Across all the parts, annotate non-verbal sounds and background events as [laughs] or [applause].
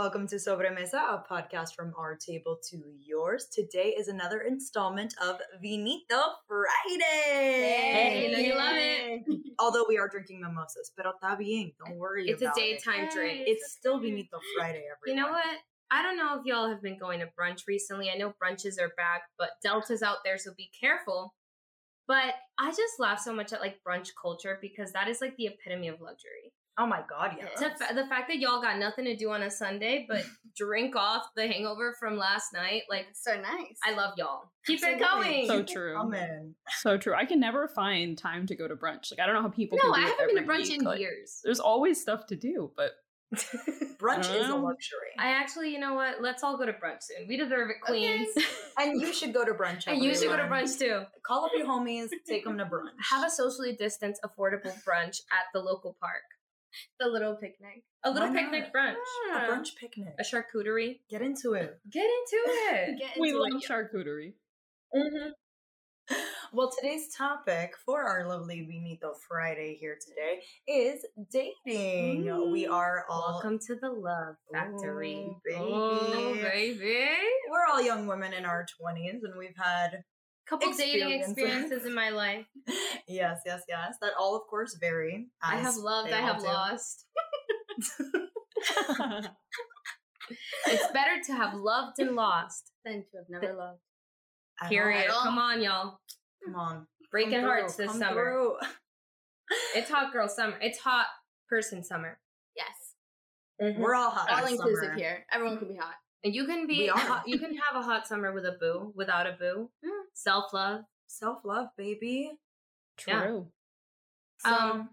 And welcome to Sobremesa, a podcast from our table to yours. Today is another installment of Vinito Friday. Hey, you know you love it. Although we are drinking mimosas, pero está bien. Don't worry It's a about it. daytime drink. It's still Vinito Friday, everyone. You know what? I don't know if y'all have been going to brunch recently. I know brunches are back, but Delta's out there, so be careful. But I just laugh so much at like brunch culture because that is like the epitome of luxury. Oh my God, yes. To fa- the fact that y'all got nothing to do on a Sunday but [laughs] drink off the hangover from last night, like So nice. I love y'all. Keep it going. So true. coming. So true. I can never find time to go to brunch. Like I don't know how people. no, can I do it haven't been to brunch week. in Like, years. There's always stuff to do, but [laughs] Brunch is a luxury. I actually, you know what? Let's all go to brunch soon. We deserve it, queens. [laughs] and you should go to brunch. and you should go to brunch too. Call up your homies, take them to brunch. Have a socially distanced, affordable brunch at the local park. [laughs] the little picnic. A little Why picnic not? brunch. a brunch picnic. A charcuterie. Get into it. Get into [laughs] it. Get we into love charcuterie. mm-hmm. [laughs] Well, today's topic for our lovely Vinito Friday here today is dating. We are all Welcome to the Love Factory. Ooh, baby. Oh, baby. we're all young women in our twenties, and we've had Couple dating Experiences. experiences in my life. [laughs] yes, yes, yes. That all, of course, vary. I have loved, I have do. lost. [laughs] [laughs] It's better to have loved and lost. Than to have never loved. At all. Period. Come on, y'all. Come on, Breaking Come hearts through, this summer. It's hot girl summer. It's hot person summer. Yes. We're all hot. All inclusive summer. here. Everyone can be hot. And you can be hot, you can have a hot summer with a boo, without a boo. Mm. Self love. Self love, baby. Yeah. True. So, Um,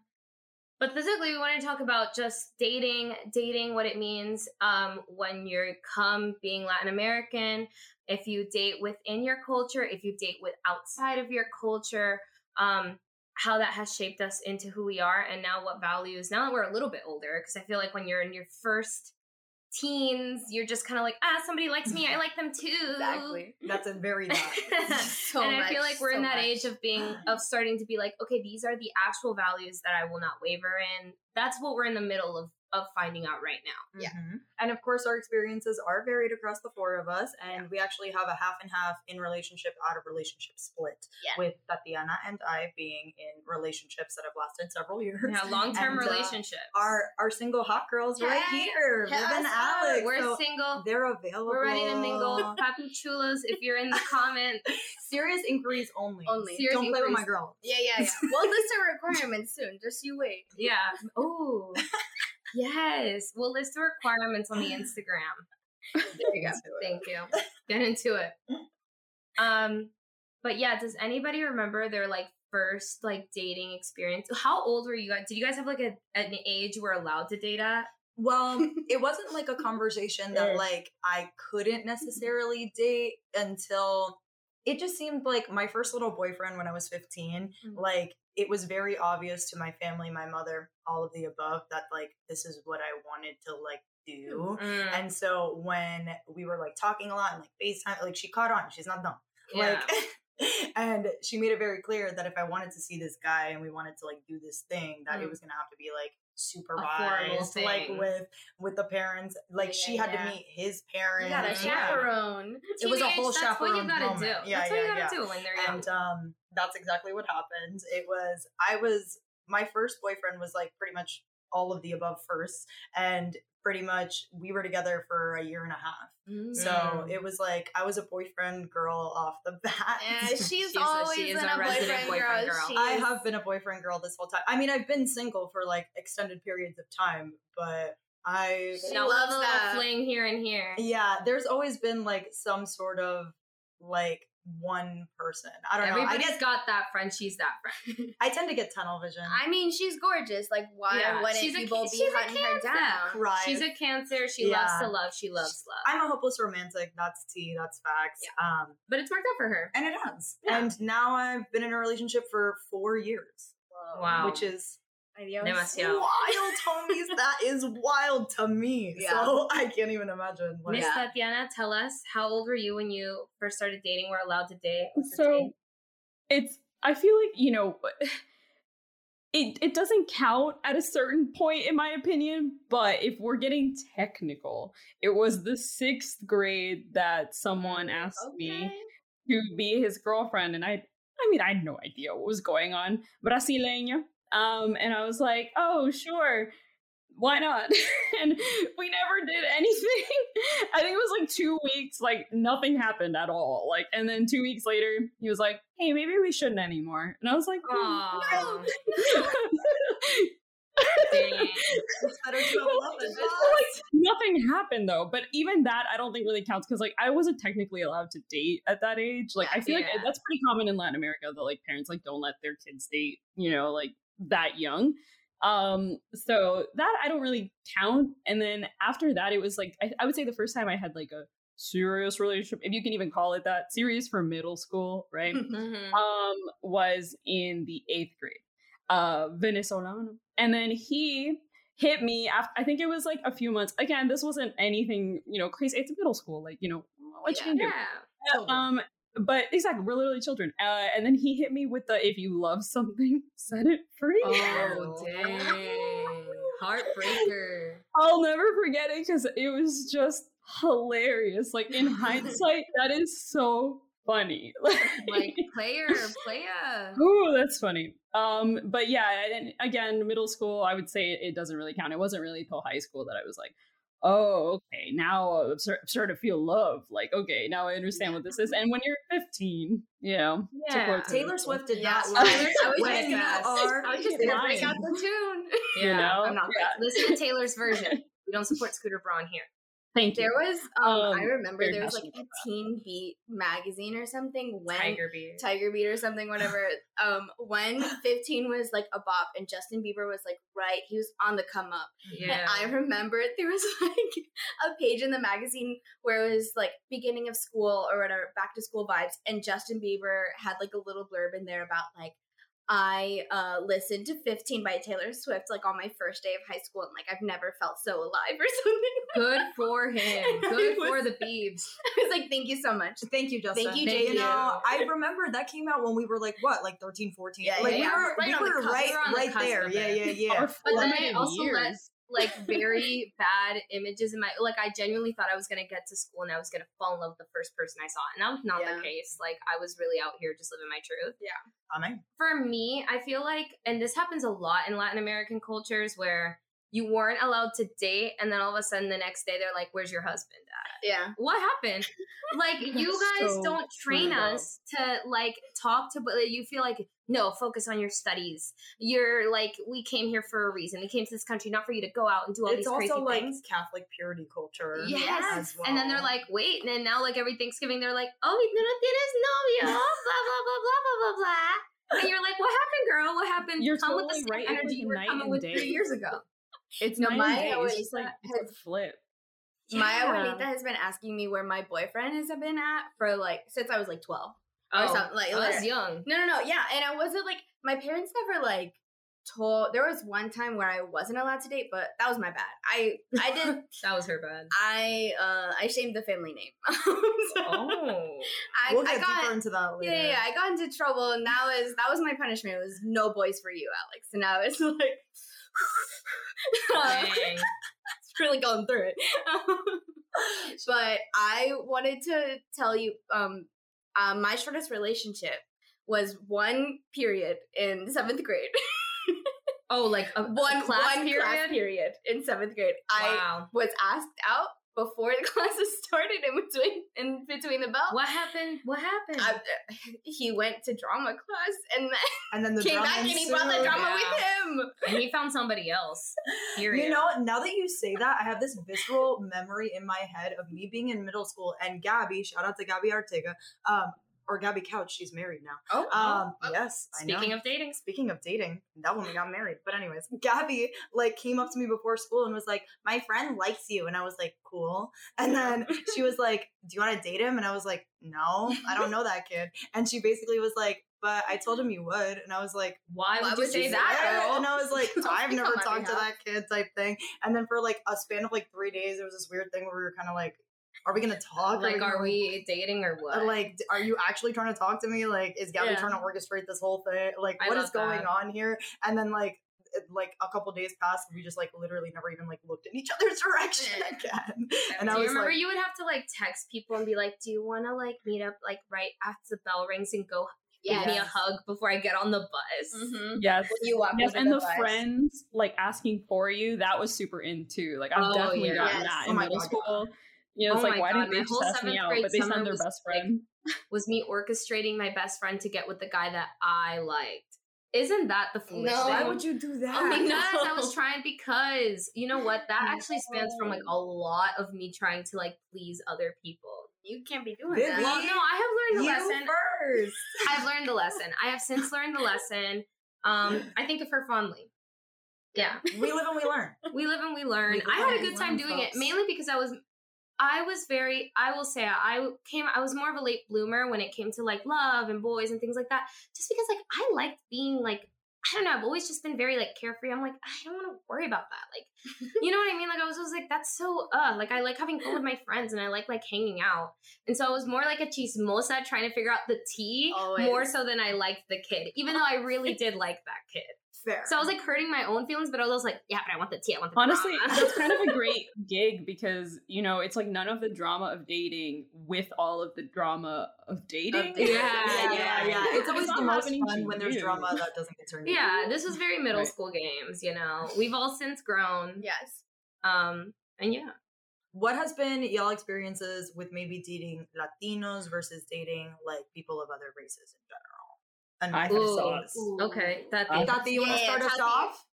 But physically, we want to talk about just dating, dating, what it means um, when you come being Latin American, if you date within your culture, if you date with outside of your culture, um, how that has shaped us into who we are, and now what values. Now that we're a little bit older, because I feel like when you're in your first teens, you're just kind of like, ah, somebody likes me, I like them too. Exactly. that's a very [laughs] that. So and I feel like we're so in that much. age of being of starting to be like, okay, these are the actual values that I will not waver in. That's what we're in the middle of of finding out right now. Yeah. Mhm. And of course, our experiences are varied across the four of us, and we actually have a half and half in relationship, out of relationship split. Yeah. With Tatiana and I being in relationships that have lasted several years. Yeah, long term And, uh, relationship. Our our single hot girls right here, hit Viv and. Alex. we're so single. they're available. We're ready to mingle. [laughs] Happy chulos, if you're in the [laughs] comments. Serious inquiries only. Only. Serious Don't play with my inquiries. girl. Yeah, yeah, yeah. We'll list our requirements soon. Just you wait. Yeah. Oh. [laughs] yes. We'll list the requirements on the Instagram. There you go. Thank you. Get into it. Um, but yeah, does anybody remember their like first like dating experience? How old were you guys? Did you guys have like a an age you were allowed to date at? Well, it wasn't like a conversation that like I couldn't necessarily date until it just seemed like my first little boyfriend when I was 15, Mm. like it was very obvious to my family, my mother, all of the above that like this is what I wanted to like do. Mm, And so when we were like talking a lot and like FaceTime, like she caught on, she's not dumb. yeah. Like [laughs] and she made it very clear that if I wanted to see this guy and we wanted to like do this thing, that it Mm. was gonna have to be like supervised, like with with the parents. Like Yeah, she had yeah. to meet his parents. You got a Mm, yeah. chaperone. It was a whole That's what you gotta moment. do. Yeah, that's what you gotta yeah. do when they're young. And um, that's exactly what happened. It was I was my first boyfriend was like pretty much all of the above first, and pretty much we were together for a year and a half. So Mm. it was like I was a boyfriend girl off the [laughs] bat. Yeah, [laughs] she's, She's a- always she been a a, boyfriend, boyfriend girl. girl. I have been a boyfriend girl this whole time. I mean, I've been single for like extended periods of time, but I She loves a little that. fling here and here. yeah, there's always been like some sort of like one person. I don't know. I Everybody's got that friend. She's that friend. [laughs] I tend to get tunnel vision. I mean, she's gorgeous. Like, why Yeah, wouldn't she's a- people be she's a hunting her down? cry. She's a cancer. She loves to love. She loves love. I'm a hopeless romantic. That's tea. That's facts. Um, but it's worked out for her. and it has. Yeah. And now I've been in a relationship for four years, Wow. which is Adios. Demasiado. wild, homies. that [laughs] is wild to me. Yeah. So I can't even imagine. Like, Miss Yeah. Tatiana, tell us how old were you when you first started dating? We're allowed to date. So date? it's I feel like, you know, [sighs] it, it doesn't count at a certain point in my opinion but if we're getting technical it was the sixth grade that someone asked me to be his girlfriend and i i mean i had no idea what was going on brasileña um and i was like oh sure why not? [laughs] and we never did anything. [laughs] I think it was like two weeks, like nothing happened at all. Like, and then two weeks later, he was like, "Hey, maybe we shouldn't anymore." And I was like, Aw. "No." Dang. It's better [laughs] to have love than But, like, nothing happened though. But even that, I don't think really counts because like I wasn't technically allowed to date at that age. Like I feel like that's pretty common in Latin America that like parents like don't let their kids date, you know, like that young. Um, so that I don't really count. And then after that, it was like I, I would say the first time I had like a serious relationship, if you can even call it that, serious for middle school, right? [laughs] Mhm. um was in the eighth grade uh venezolano and then he hit me after i think it was like a few months again this wasn't anything you know crazy it's middle school like you know what you Yeah. can do Yeah. Um but exactly we're literally children uh and then he hit me with the if you love something [laughs] set it free Oh, [laughs] dang. Heartbreaker. i'll never forget it because it was just hilarious like in [laughs] hindsight that is so funny Like, player, player. Ooh, that's funny. Um, but yeah, and again, middle school, I would say it, it doesn't really count. It wasn't really until high school that I was like, oh, okay, now I'm start, starting to feel love. Like, okay, now I understand what this is. And when you're 15, you know, Yeah. Taylor Swift did not I like was- I was when you are I was just gonna break out the tune. you [laughs] know, I'm not Yeah. Listen to Taylor's version. We don't support Scooter Braun here. Thank There was, um, I Um, remember there was like a Teen Beat magazine or something when Tiger Beat. Tiger Beat or something, whatever. um, when [laughs] 15 was like a bop and Justin Bieber was like right, he was on the come up. Yeah. And I remember [laughs] there was like a page in the magazine where it was like beginning of school or whatever, back to school vibes, and Justin Bieber had like a little blurb in there about like I uh listened to 15 by Taylor Swift like on my first day of high school and like I've never felt so alive or [laughs] something. Good for him. [laughs] Good for the Beebs. [laughs] I was like, thank you so much. Thank you, Justin. Thank you, Thank You you. know, I remember that came out when we were like what, like 13, 14. Yeah, like yeah, we yeah. were, Right we on the were cusp. right, We were on the right cusp there. Yeah, yeah, yeah. But then I formative also let years. Like [laughs] very bad images in my like I genuinely thought I was gonna get to school and I was gonna fall in love with the first person I saw. And that was not Yeah. the case. Like I was really out here just living my truth. Coming. For me, I feel like and this happens a lot in Latin American cultures where you weren't allowed to date and then all of a sudden the next day they're like, Where's your husband at? Yeah. What happened? Like [laughs] you guys So don't train up. us to like talk to but you feel like no, focus on your studies. You're like we came here for a reason. We came to this country not for you to go out and do all It's these crazy also like things. Catholic purity culture. Yes. well. And then they're like, wait, and then now like every Thanksgiving they're like, oh, tú no tienes novio, blah blah blah blah blah blah blah. And you're like, what happened, girl? What happened? You're Come totally with the same right. Energy you were night coming and with day. three years ago. It's No, my. It's just abuelita like has- flip. My Yeah. abuelita has been asking me where my boyfriend has been at for like since I was like 12. Oh, or something, like, I was young. No, no, no. Yeah, and I wasn't like my parents never like told. There was one time where I wasn't allowed to date, but that was my bad. I I did. [laughs] That was her bad. I uh I shamed the family name. [laughs] So, Oh. I, we'll I get got deeper into that later. yeah, yeah, yeah, I got into trouble, and that was that was my punishment. It was no boys for you, Alex. And now it's [laughs] like. [laughs] Dang. [laughs] really going through it. [laughs] but I wanted to tell you, um, uh, my shortest relationship was one period in seventh grade. Oh, like a, one a class one period. class period in seventh grade. I was asked out before the [laughs] classes started in between in between the bell. What happened? What happened? I, he went to drama class and then And then the came drama back and he brought the drama yeah. with him. and he found somebody else. [laughs] Period. You know, now that you say that, I have this visceral memory in my head of me being in middle school and Gabby, shout out to Gabby Artega, um, or Gabby Couch, she's married now. Oh, Um, yes, I know. Speaking of dating, Speaking of dating, that woman got married. But anyways, Gabby like came up to me before school and was like, "My friend likes you," and I was like, "Cool." And then [laughs] she was like, "Do you want to date him?" And I was like, "No, I don't know that kid." And she basically was like, "But I told him you would," and I was like, why, would you say that, say that? girl? and I was like, [laughs] I've never talked to that kid type thing. And then for like a span of like three days, there was this weird thing where we were kind of like Are we gonna talk? Like, are are we dating or what? like, are you actually trying to talk to me? Like, is Gabby Yeah. trying to orchestrate this whole thing? Like, I what is going that. on here? And then like, like a couple days passed, and we just like literally never even like looked in each other's [laughs] direction again. And do I you remember like, you would have to like text people and be like, "Do you want to like meet up like right after the bell rings and go give me a hug before I get on the bus?" Mm-hmm. Yes. When you walk Yes, and the bus. friends like asking for you, that was super in too. Like I've Oh, definitely yeah. gotten Yes. that Oh in my middle God, school. You know, it's Oh like my why God, didn't they my just whole ask me seventh out? grade But they summer send their was, best like, friend. Was me orchestrating my best friend to get with the guy that I liked. Isn't that the foolish No. thing? why would you do that? [laughs] Oh my because I was [laughs] trying because you know what that actually spans from like a lot of me trying to like please other people. You can't be doing Vivi? that. Well, no, I have learned the you lesson. first. I've learned the lesson. I have since learned the lesson. Um, [laughs] I think of her fondly. Yeah, we live and we learn. we live and we learn. We I had a good time learn, doing it, mainly because I was, I was very. I will say I came. I was more of a late bloomer when it came to like love and boys and things like that. Just because like I liked being like. I don't know. I've always just been very like carefree. I'm like, I don't want to worry about that. Like, [laughs] you know what I mean? Like, I was always like, that's so uh. Like, I like having fun with my friends and I like like hanging out. And so I was more like a chismosa trying to figure out the tea more so than I liked the kid, even though I really did like that kid. Fair. So I was like hurting my own feelings, but I was like, yeah, but I want the tea. I want the Honestly, drama. that's kind of a [laughs] great gig because you know it's like none of the drama of dating with all of the drama of dating. dating. yeah, [laughs] yeah, yeah. It's always not the most fun when there's you. drama that doesn't get turned. into. yeah, this was [laughs] very middle Right. school games. You know, we've all since grown. Yes. Um, and yeah, What has been y'all experiences with maybe dating Latinos versus dating like people of other races in general? And I have Ooh. thoughts. okay, that I- Tati, you want to Yeah, start us off?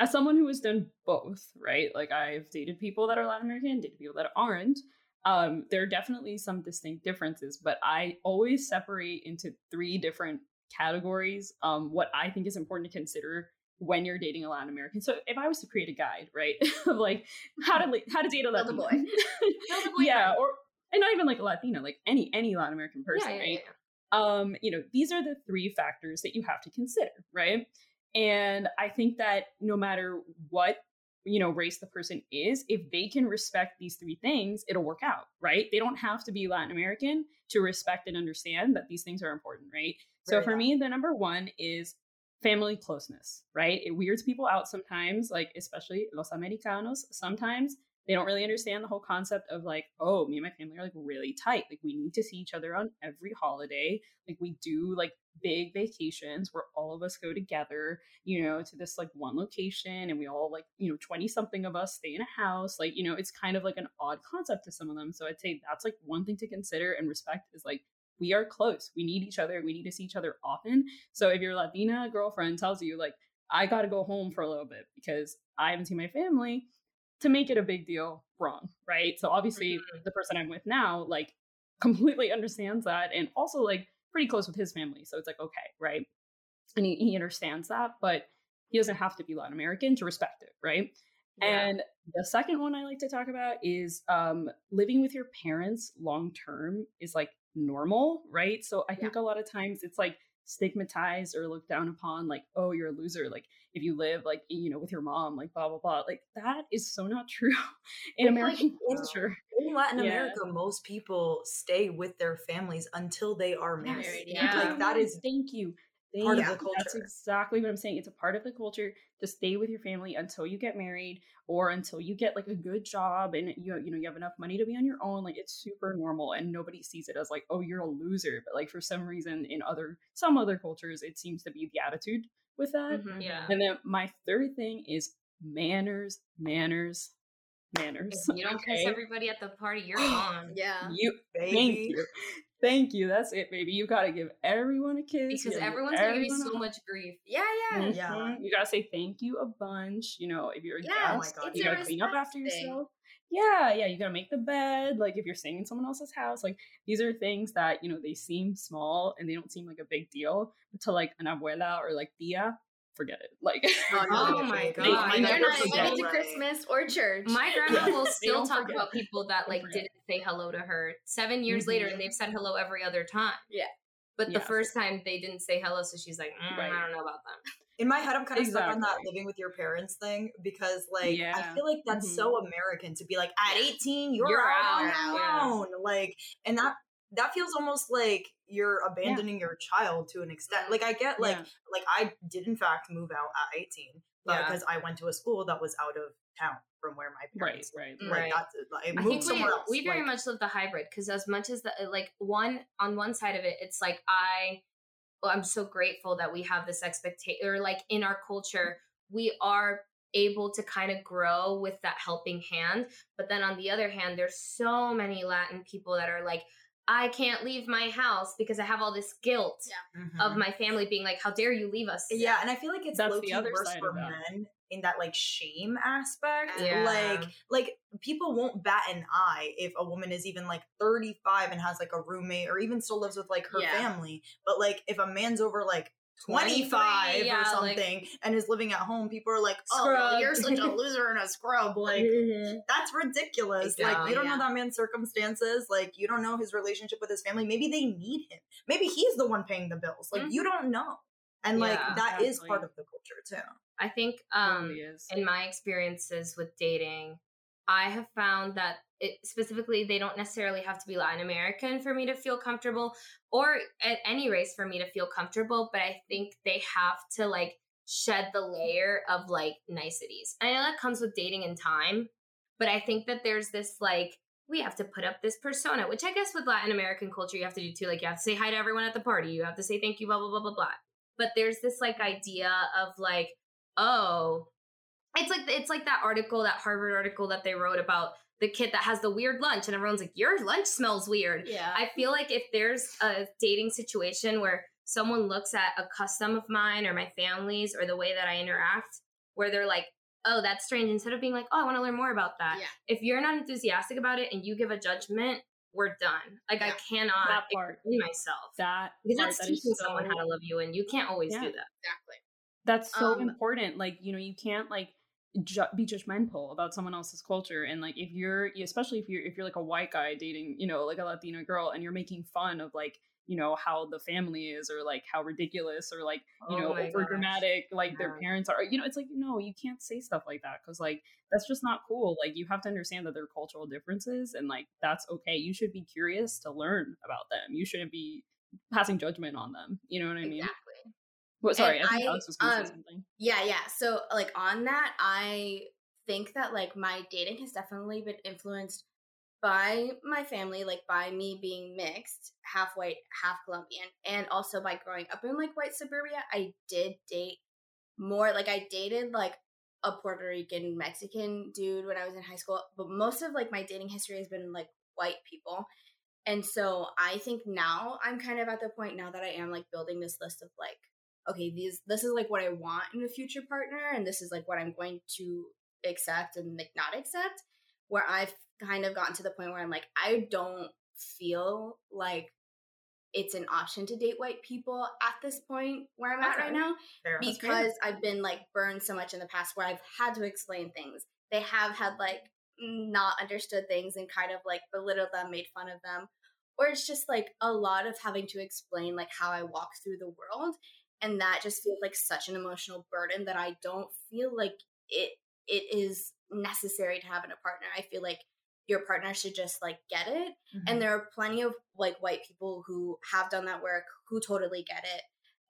as someone who has done both, right? Like I've dated people that are Latin American, dated people that aren't. Um, there are definitely some distinct differences, but I always separate into three different categories. Um, what I think is important to consider when you're dating a Latin American. So if I was to create a guide, right, [laughs] of like how to li- how to date a Build a Latino, boy. [laughs] Yeah, or and not even like a Latina, like any any Latin American person, yeah, yeah, right? Yeah. um, you know, these are the three factors that you have to consider, right? And I think that no matter what, you know, race the person is, if they can respect these three things, it'll work out, right? They don't have to be Latin American to respect and understand that these things are important, right? So for well. me, the number one is family closeness, right? It weirds people out sometimes, like especially los americanos, sometimes they don't really understand the whole concept of like, oh, me and my family are like really tight. Like we need to see each other on every holiday. Like we do like big vacations where all of us go together, you know, to this like one location and we all like, you know, 20 something of us stay in a house. Like, you know, it's kind of like an odd concept to some of them. So I'd say that's like one thing to consider and respect is like we are close. We need each other. We need to see each other often. So if your Latina girlfriend tells you like I got to go home for a little bit because I haven't seen my family, to make it a big deal wrong, right? So obviously Mhm. the person I'm with now like [laughs] completely understands that and also like pretty close with his family. So it's like okay, right? And he, he understands that, but he doesn't have to be Latin American to respect it, right? Yeah. And the second one I like to talk about is um, living with your parents long term is like normal, right? So I think a lot of times it's like stigmatized or looked down upon, like, oh, you're a loser. Like if you live like, you know, with your mom, like blah, blah, blah. Like that is so not true [laughs] in It's American it's- culture. In Latin Yeah. America, most people stay with their families until they are married. Married, yeah. Like that is thank you. Thank part of the culture. That's exactly what I'm saying. It's a part of the culture to stay with your family until you get married or until you get like a good job and you you know you have enough money to be on your own. Like it's super normal and nobody sees it as like oh you're a loser. But like for some reason in other some other cultures it seems to be the attitude with that. Mhm. yeah. And then my third thing is manners, manners, manners. If you don't kiss okay? everybody at the party, you're [gasps] on. Yeah. You baby. Thank you. Thank you. That's it, baby. You gotta give everyone a kiss. Because you gotta give everyone's gonna give you so much grief. Yeah, yeah. Mhm. Yeah. You gotta say thank you a bunch. You know, if you're a Yeah, oh my guest, God, you gotta clean up after thing. yourself. Yeah, yeah. You gotta make the bed. Like if you're staying in someone else's house, like these are things that you know they seem small and they don't seem like a big deal, but to like an abuela or like tia, forget it. Like Oh, Oh my. God. They- I they never never You're not invited forget, to? Christmas or church. My [laughs] grandma Yeah. will still talk forget. about people that like didn't say hello to her seven years later, Mhm. and they've said hello every other time. Yeah. But the first time they didn't say hello, so she's like, mm, right. I don't know about them. In my head, I'm kind of exactly. stuck on that living with your parents thing because, like, yeah. I feel like that's mm-hmm. so American to be like, at 18, you're, you're out, out on your own. Like, and that that feels almost like you're abandoning yeah. your child to an extent. Mm-hmm. Like I get like yeah. like I did in fact move out at 18, but yeah. because I went to a school that was out of town from where my parents right right like right. That's, I, I think we, else. we very like, much live the hybrid because as much as the like one on one side of it, it's like I well, I'm so grateful that we have this expectation or like in our culture we are able to kind of grow with that helping hand. But then on the other hand, there's so many Latin people that are like, I can't leave my house because I have all this guilt yeah. mm-hmm. of my family being like, "How dare you leave us?" Yeah, and I feel like it's That's the other worse for men in that like shame aspect. Yeah. Like, like people won't bat an eye if a woman is even like 35 and has like a roommate or even still lives with like her yeah. family. But like if a man's over like 25 yeah, or something like, and is living at home, people are like, oh, well, you're such a [laughs] loser and a scrub. Like, mm-hmm. that's ridiculous. Yeah, like, you don't yeah. know that man's circumstances. Like, you don't know his relationship with his family. Maybe they need him. Maybe he's the one paying the bills. Like, mm-hmm. you don't know. And like, that exactly. is part of the culture too. I think, um, in my experiences with dating, I have found that it, specifically they don't necessarily have to be Latin American for me to feel comfortable or at any race for me to feel comfortable, but I think they have to like shed the layer of like niceties. I know that comes with dating and time, but I think that there's this like we have to put up this persona, which I guess with Latin American culture you have to do too. Like you have to say hi to everyone at the party, you have to say thank you, blah blah blah blah blah. But there's this like idea of like, oh, it's like it's like that article, that Harvard article that they wrote about the kid that has the weird lunch and everyone's like your lunch smells weird. Yeah. I feel like if there's a dating situation where someone looks at a custom of mine or my family's or the way that i interact where they're like oh that's strange instead of being like oh i want to learn more about that. Yeah. if you're not enthusiastic about it and you give a judgment we're done. Like yeah. i cannot that part, myself. That because part, that's that teaching so, someone how to love you and you can't always yeah. do that. Exactly. That's so um, important. Like you know you can't like ju- be judgmental about someone else's culture and like if you're especially if you're if you're like a white guy dating you know like a latina girl and you're making fun of like you know how the family is or like how ridiculous or like you oh know over dramatic like yeah. their parents are you know it's like no you can't say stuff like that because like that's just not cool like you have to understand that there are cultural differences and like that's okay you should be curious to learn about them you shouldn't be passing judgment on them you know what i mean? Exactly well, sorry, I think I, Alex was going to um, say something. Yeah, yeah. So, like on that, I think that like my dating has definitely been influenced by my family, like by me being mixed, half white, half Colombian, and also by growing up in like white suburbia. I did date more. Like I dated like a Puerto Rican Mexican dude when I was in high school, but most of like my dating history has been like white people. And so I think now I'm kind of at the point now that I am like building this list of like okay, these this is like what I want in a future partner, and this is like what I'm going to accept and like not accept. Where I've kind of gotten to the point where I'm like, I don't feel like it's an option to date white people at this point where I'm okay. at right now Fair. because I've been like burned so much in the past where I've had to explain things. They have had like not understood things and kind of like belittled them, made fun of them. Or it's just like a lot of having to explain like how I walk through the world and that just feels like such an emotional burden that I don't feel like it it is necessary to have in a partner. I feel like your partner should just like get it. Mm-hmm. And there are plenty of like white people who have done that work who totally get it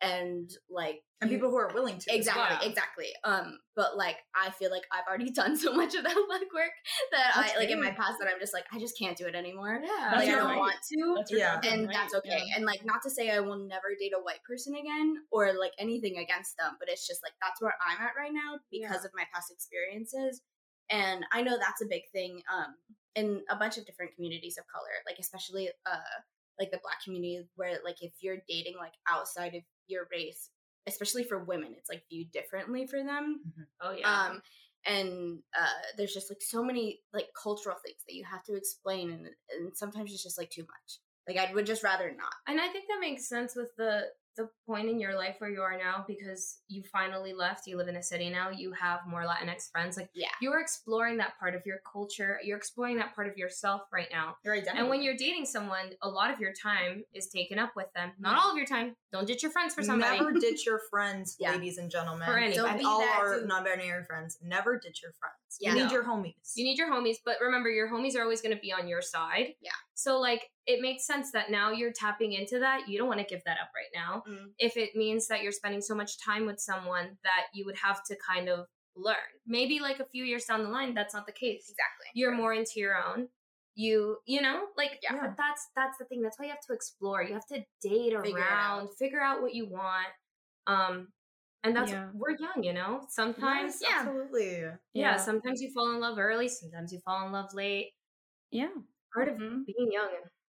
and like and people who are willing to exactly well. exactly um but like i feel like i've already [laughs] done so much of that [laughs] legwork that that's i like in my past that i'm just like i just can't do it anymore yeah like i don't right. want to that's yeah and right. that's okay yeah. and like not to say i will never date a white person again or like anything against them but it's just like that's where i'm at right now because yeah. of my past experiences and i know that's a big thing um in a bunch of different communities of color like especially uh like the black community where like if you're dating like outside of your race especially for women it's like viewed differently for them. Mm-hmm. oh yeah. Um and uh there's just like so many like cultural things that you have to explain and, and sometimes it's just like too much. Like i would just rather not. And i think that makes sense with the the point in your life where you are now because you finally left you live in a city now you have more latinx friends like yeah you're exploring that part of your culture you're exploring that part of yourself right now Your identity. and when you're dating someone a lot of your time is taken up with them not all of your time don't ditch your friends for somebody Never [laughs] ditch your friends, Yeah. ladies and gentlemen. For anything. Don't and be all that our non-binary friends. Never ditch your friends. Yeah. You need No. your homies. You need your homies, but remember, your homies are always going to be on your side. Yeah. So, like, it makes sense that now you're tapping into that. You don't want to give that up right now. Mm. If it means that you're spending so much time with someone that you would have to kind of learn. Maybe like a few years down the line, that's not the case. exactly You're more into your own. You, you know, like Yeah. but that's that's the thing. That's why you have to explore. You have to date Figure it around, figure out what you want. Um, and that's Yeah. we're young, you know. Sometimes, Yes, Yeah. absolutely. yeah, sometimes you fall in love early, sometimes you fall in love late. Yeah. Part of Mhm. being young.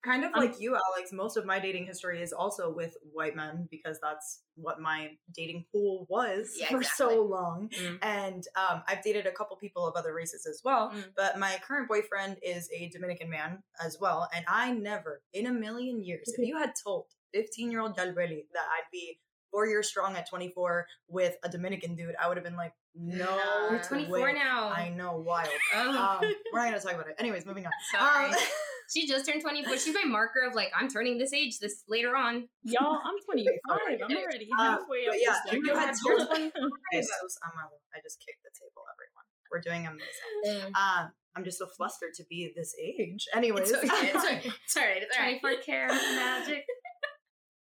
Kind of Um, like you, Alex. Most of my dating history is also with white men because that's what my dating pool was Yeah, [laughs] for exactly. so long. Mm. And um, I've dated a couple people of other races as well. Mm. But my current boyfriend is a Dominican man as well. And I never, in a million years, if you had told 15 year old Dalbeli that I'd be four years strong at 24 with a Dominican dude, I would have been like, no. Nah. You're 24 way. now. I know, wild. Oh. um, we're not going to talk about it. Anyways, moving on. [laughs] Sorry. Um, [laughs] she just turned 24. She's my marker of like, I'm turning this age this later on. Y'all, I'm [laughs] 25. I'm already Uh, halfway but up yeah, you had told Jesus, I'm a- I just kicked the table, everyone. We're doing amazing. Um, I'm just so flustered to be this age. Anyways, it's okay it's okay it's all right it's all right 24 karat magic.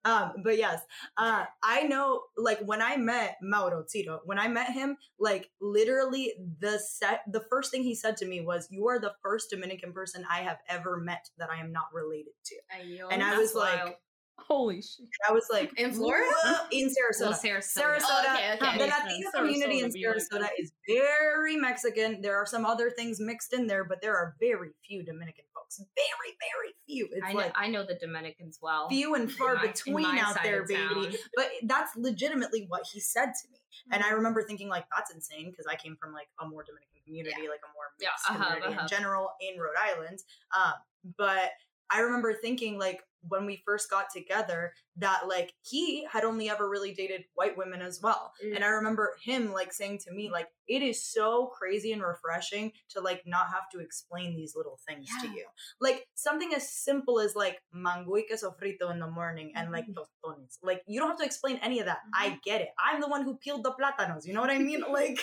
Um, but yes, uh, I know. Like when I met Mauro Tito, when I met him, like literally the set, the first thing he said to me was, "You are the first Dominican person I have ever met that I am not related to." Ayo. And I was like, wild. Holy shit. I was like, In Florida? "What?" in Sarasota. Well, Sarasota. Sarasota. Oh, okay, okay. The Makes Latino sense. community in Sarasota be like Sarasota that. is very Mexican. There are some other things mixed in there, but there are very few Dominican folks. Very, very few. It's I know, like I know the Dominicans well. few and far my- between out there, baby. But that's legitimately what he said to me. And Mm-hmm. I remember thinking, like, that's insane because I came from like a more Dominican community, like a more Yeah, uh-huh, community uh-huh. in general in Rhode Island. Um, but I remember thinking, like, when we first got together, that like he had only ever really dated white women as well. Mm. And I remember him like saying to me, like, it is so crazy and refreshing to like not have to explain these little things to you. Like something as simple as like mango y queso frito in the morning and like Mhm. tostones. Like you don't have to explain any of that. I Mhm. get it. I'm the one who peeled the plátanos. You know what I mean? [laughs] like,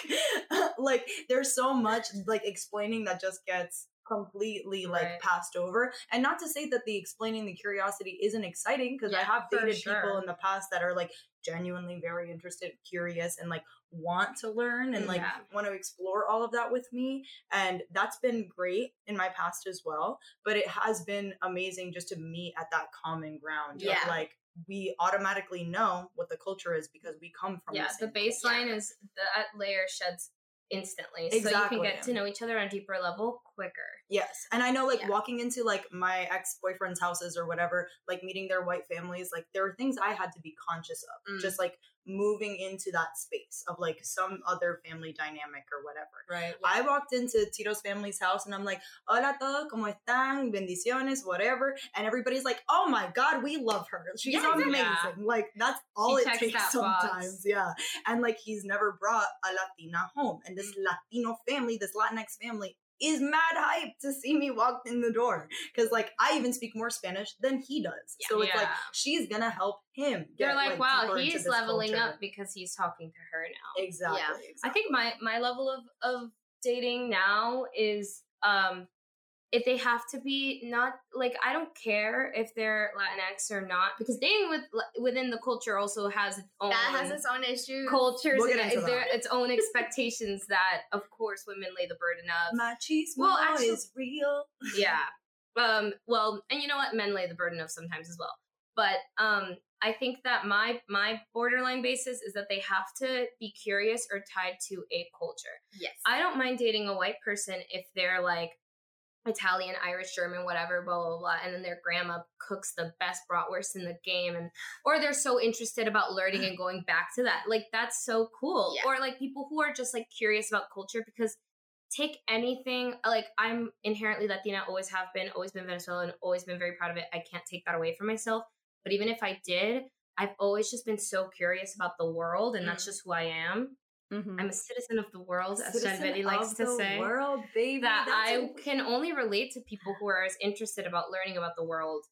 [laughs] like there's so much like explaining that just gets completely like Right. passed over and not to say that the explaining the curiosity isn't exciting because i have dated people in the past that are like genuinely very interested curious and like want to learn and like Yeah. want to explore all of that with me and that's been great in my past as well but it has been amazing just to meet at that common ground Yeah. of like we automatically know what the culture is because we come from yeah, the, the baseline is that layer sheds instantly. So you can get to know each other on a deeper level quicker. Yes. And I know like Yeah. walking into like my ex-boyfriend's houses or whatever, like meeting their white families, like there were things I had to be conscious of. Mm. Just like moving into that space of like some other family dynamic or whatever. right I walked into Tito's family's house and I'm like, hola todos, ¿cómo están? Bendiciones, whatever. And everybody's like, oh my God, we love her. She's Yeah, amazing. yeah. Like that's all She it takes sometimes. box. Yeah. And like he's never brought a Latina home. And this Mm. Latino family, this Latinx family, is mad hype to see me walk in the door. Cause like I even speak more Spanish than he does. so it's like she's gonna help him. You're get, like, wow, he's leveling culture." up because he's talking to her now. Exactly. Yeah. exactly. I think my my level of of dating now is um if they have to be not like I don't care if they're Latinx or not because dating with within the culture also has its own that has its own issues cultures We'll get and into there that. its own expectations that of course women lay the burden of. Machismo Well, actually- is real. [laughs] yeah. Um well, and you know what men lay the burden of sometimes as well. But um I think that my my borderline basis is that they have to be curious or tied to a culture. yes I don't mind dating a white person if they're like Italian, Irish, German, whatever, blah blah blah, and then their grandma cooks the best bratwurst in the game, and or they're so interested about learning and going back to that. Like that's so cool. Yeah. Or like people who are just like curious about culture because take anything like I'm inherently Latina, always have been, always been Venezuelan, always been very proud of it. I can't take that away from myself. But even if I did, I've always just been so curious about the world, and mm. that's just who I am. Mm-hmm. I'm a citizen of the world, as Genevieve likes to say. World, baby. That I can only relate to people who are as interested about learning about the world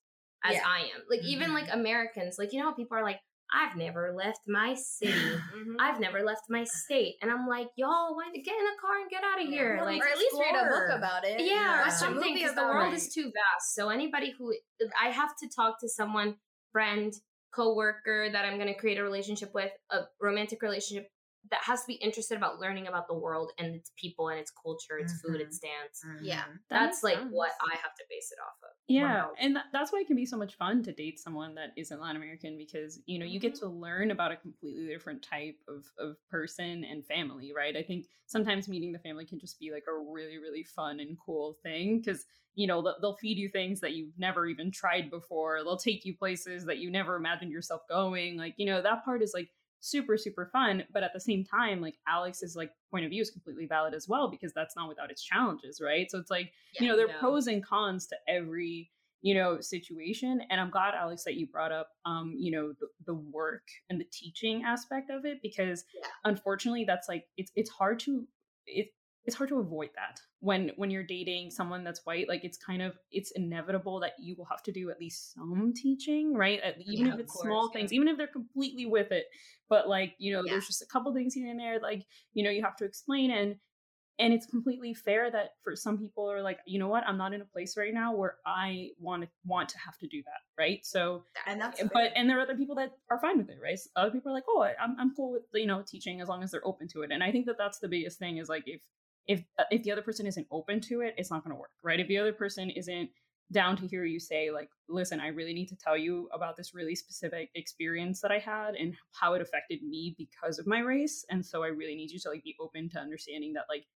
as yeah. I am. Like mm-hmm. even like Americans, like you know how people are like, I've never left my [laughs] city. mm-hmm. I've never left my state. And I'm like, y'all, why get in a car and get out of here? Yeah, like, or at least read a book about it. Yeah, or something because the world is too vast. So anybody who I have to talk to someone, friend, coworker that I'm going to create a relationship with, a romantic relationship that has to be interested about learning about the world and its people and its culture, its mm-hmm. food, its dance. Mm-hmm. Yeah. That's like sense. what I have to base it off of. Yeah. And th- that's why it can be so much fun to date someone that isn't Latin American because, you know, you get mm-hmm. to learn about a completely different type of, of person and family, right? I think sometimes meeting the family can just be like a really, really fun and cool thing because, you know, they'll feed you things that you've never even tried before. They'll take you places that you never imagined yourself going. Like, you know, that part is like super super fun but at the same time like alex's like point of view is completely valid as well because that's not without its challenges right so it's like yeah, you know there are pros and cons to every you know situation and i'm glad alex that you brought up um you know the, the work and the teaching aspect of it because yeah. unfortunately that's like it's it's hard to it, it's hard to avoid that when when you're dating someone that's white like it's kind of it's inevitable that you will have to do at least some teaching right even yeah, if it's course, small yeah. things even if they're completely with it but like you know yeah. there's just a couple things here and there like you know you have to explain and and it's completely fair that for some people are like you know what i'm not in a place right now where i want to want to have to do that right so and that's but fair. and there are other people that are fine with it right so other people are like oh I'm, I'm cool with you know teaching as long as they're open to it and i think that that's the biggest thing is like if if uh, if the other person isn't open to it it's not going to work right? If the other person isn't down to hear you say like listen i really need to tell you about this really specific experience that i had and how it affected me because of my race and so i really need you to like be open to understanding that like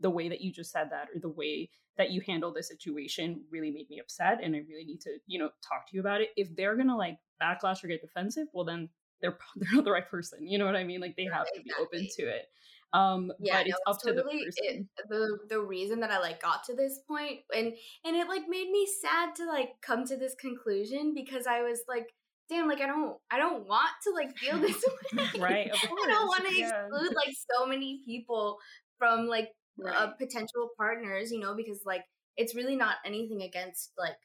the way that you just said that or the way that you handled the situation really made me upset and i really need to you know talk to you about it. If they're gonna like backlash or get defensive well then they're [laughs] they're not the right person you know what i mean? Like they have to be open to it um yeah, but it's up totally, to the person. It, the the reason that I like got to this point and and it like made me sad to like come to this conclusion because I was like damn like I don't I don't want to like feel [laughs] this [laughs] way. right. I don't want to yeah. exclude like so many people from like uh, right. uh, potential partners, you know, because like it's really not anything against like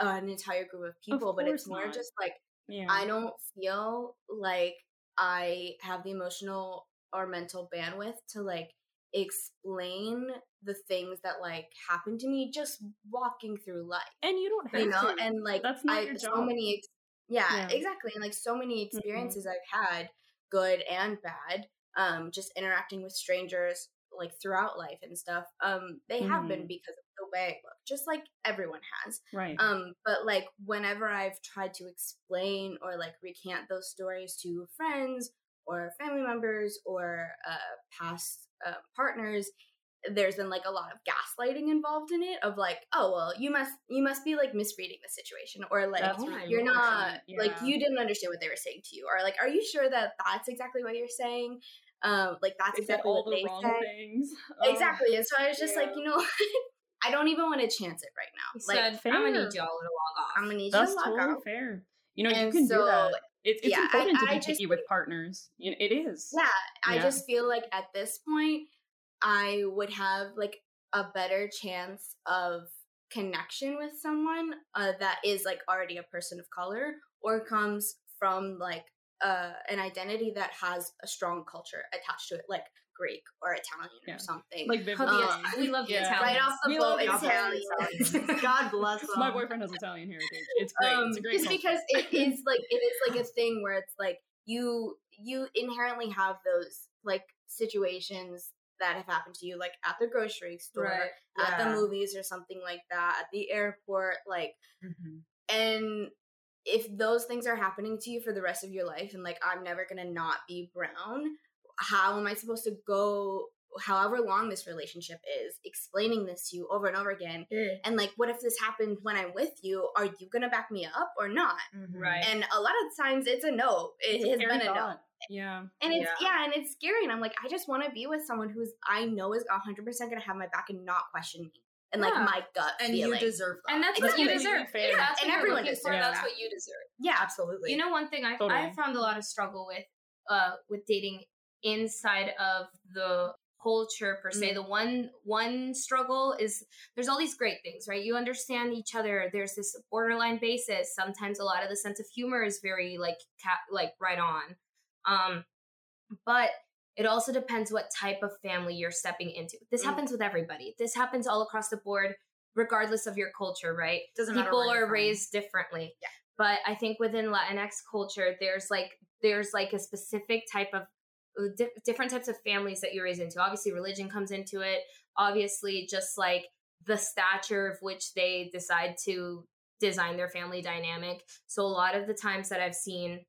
uh, an entire group of people, of but it's more not. just like yeah. I don't feel like I have the emotional or mental bandwidth to like explain the things that like happen to me just walking through life. And you don't have you know, to. and like that's not I, your job. so many ex- yeah, yeah, exactly. And like so many mm-hmm. experiences mm-hmm. I've had, good and bad, um, just interacting with strangers like throughout life and stuff. Um, they mm-hmm. have been mm-hmm. because of the way I look, just like everyone has. Right. Um, but like whenever I've tried to explain or like recant those stories to friends or family members or uh, past uh, partners there's been like a lot of gaslighting involved in it of like oh well you must you must be like misreading the situation or like you're not yeah. like you didn't understand what they were saying to you or like are you sure that that's exactly what you're saying um like that's they exactly what the they said things. [laughs] Oh. exactly and so i was just yeah. like you know [laughs] i don't even want to chance it right now like i'm gonna need y'all to log off i'm gonna need that's you to log totally off fair you know and you can so, do that it's, it's yeah, important I, to be picky with partners. It is. Yeah, I just feel like at this point, I would have like a better chance of connection with someone uh, that is like already a person of color or comes from like uh, an identity that has a strong culture attached to it, like Greek or Italian yeah. or something. Like um, we love the yeah. Right off the we boat, Italian. Italian. [laughs] God bless [laughs] them. My boyfriend has Italian heritage. It's great. Um, it's a great. Just culture. because it is like it is like a thing where it's like you you inherently have those like situations that have happened to you, like at the grocery store, right. at yeah. the movies, or something like that, at the airport, like, mm-hmm. and if those things are happening to you for the rest of your life, and like I'm never gonna not be brown, how am I supposed to go however long this relationship is explaining this to you over and over again mm. and like what if this happened when i'm with you are you gonna back me up or not mm-hmm. right and a lot of times it's a no it it's has been a no yeah and it's yeah. yeah. and it's scary and i'm like i just want to be with someone who's i know is 100% gonna have my back and not question me and like my gut and feeling. you deserve that. And that's It's what you deserve. fair. If that's And what everyone looking for, deserves that's what you deserve. yeah, absolutely. You know, one thing I Totally. I found a lot of struggle with uh with dating inside of the culture per se. The one one struggle is there's all these great things, right? You understand each other. There's this borderline basis. Sometimes a lot of the sense of humor is very like cat like right on. Um but it also depends what type of family you're stepping into. This Mm. happens with everybody. This happens all across the board regardless of your culture, right? doesn't people are from. raised differently. Yeah. But I think within Latinx culture, there's like there's like a specific type of di- different types of families that you're raised into. Obviously, religion comes into it. Obviously, just like the stature of which they decide to design their family dynamic. So a lot of the times that I've seen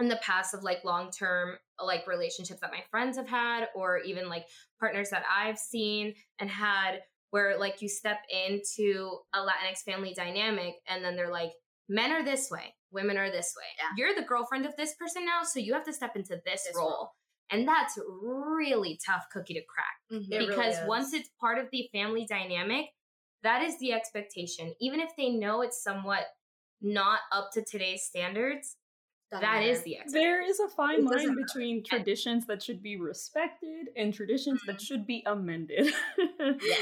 in the past of like long term like relationships that my friends have had or even like partners that I've seen and had where like you step into a Latinx family dynamic and then they're like men are this way, women are this way. Yeah. You're the girlfriend of this person now, so you have to step into this, This role. role. And that's really tough cookie to crack Mhm. It really because once it's part of the family dynamic, that is the expectation. Even if they know it's somewhat not up to today's standards, Doesn't that is the expectation. There is a fine It doesn't line matter. between traditions that should be respected and traditions that should be amended. [laughs]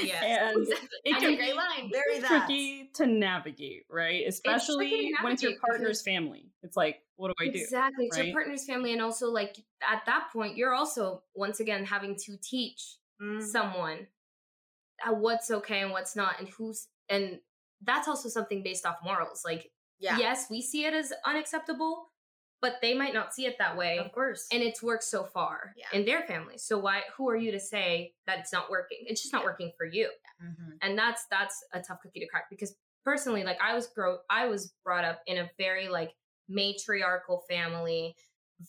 Yes. and it can a be line. Very that. tricky to navigate, right? Especially when it's your partner's family. It's like, what do I do? Exactly. It's right? your partner's family. And also, like, at that point, you're also, once again, having to teach Mm. someone uh, what's okay and what's not, and who's, and that's also something based off morals. Like, Yeah. yes, we see it as unacceptable, but they might not see it that way. Of course. And it's worked so far Yeah. in their family. So why? Who are you to say that it's not working? It's just not working for you Mhm. and that's that's a tough cookie to crack because personally like i was grow i was brought up in a very like matriarchal family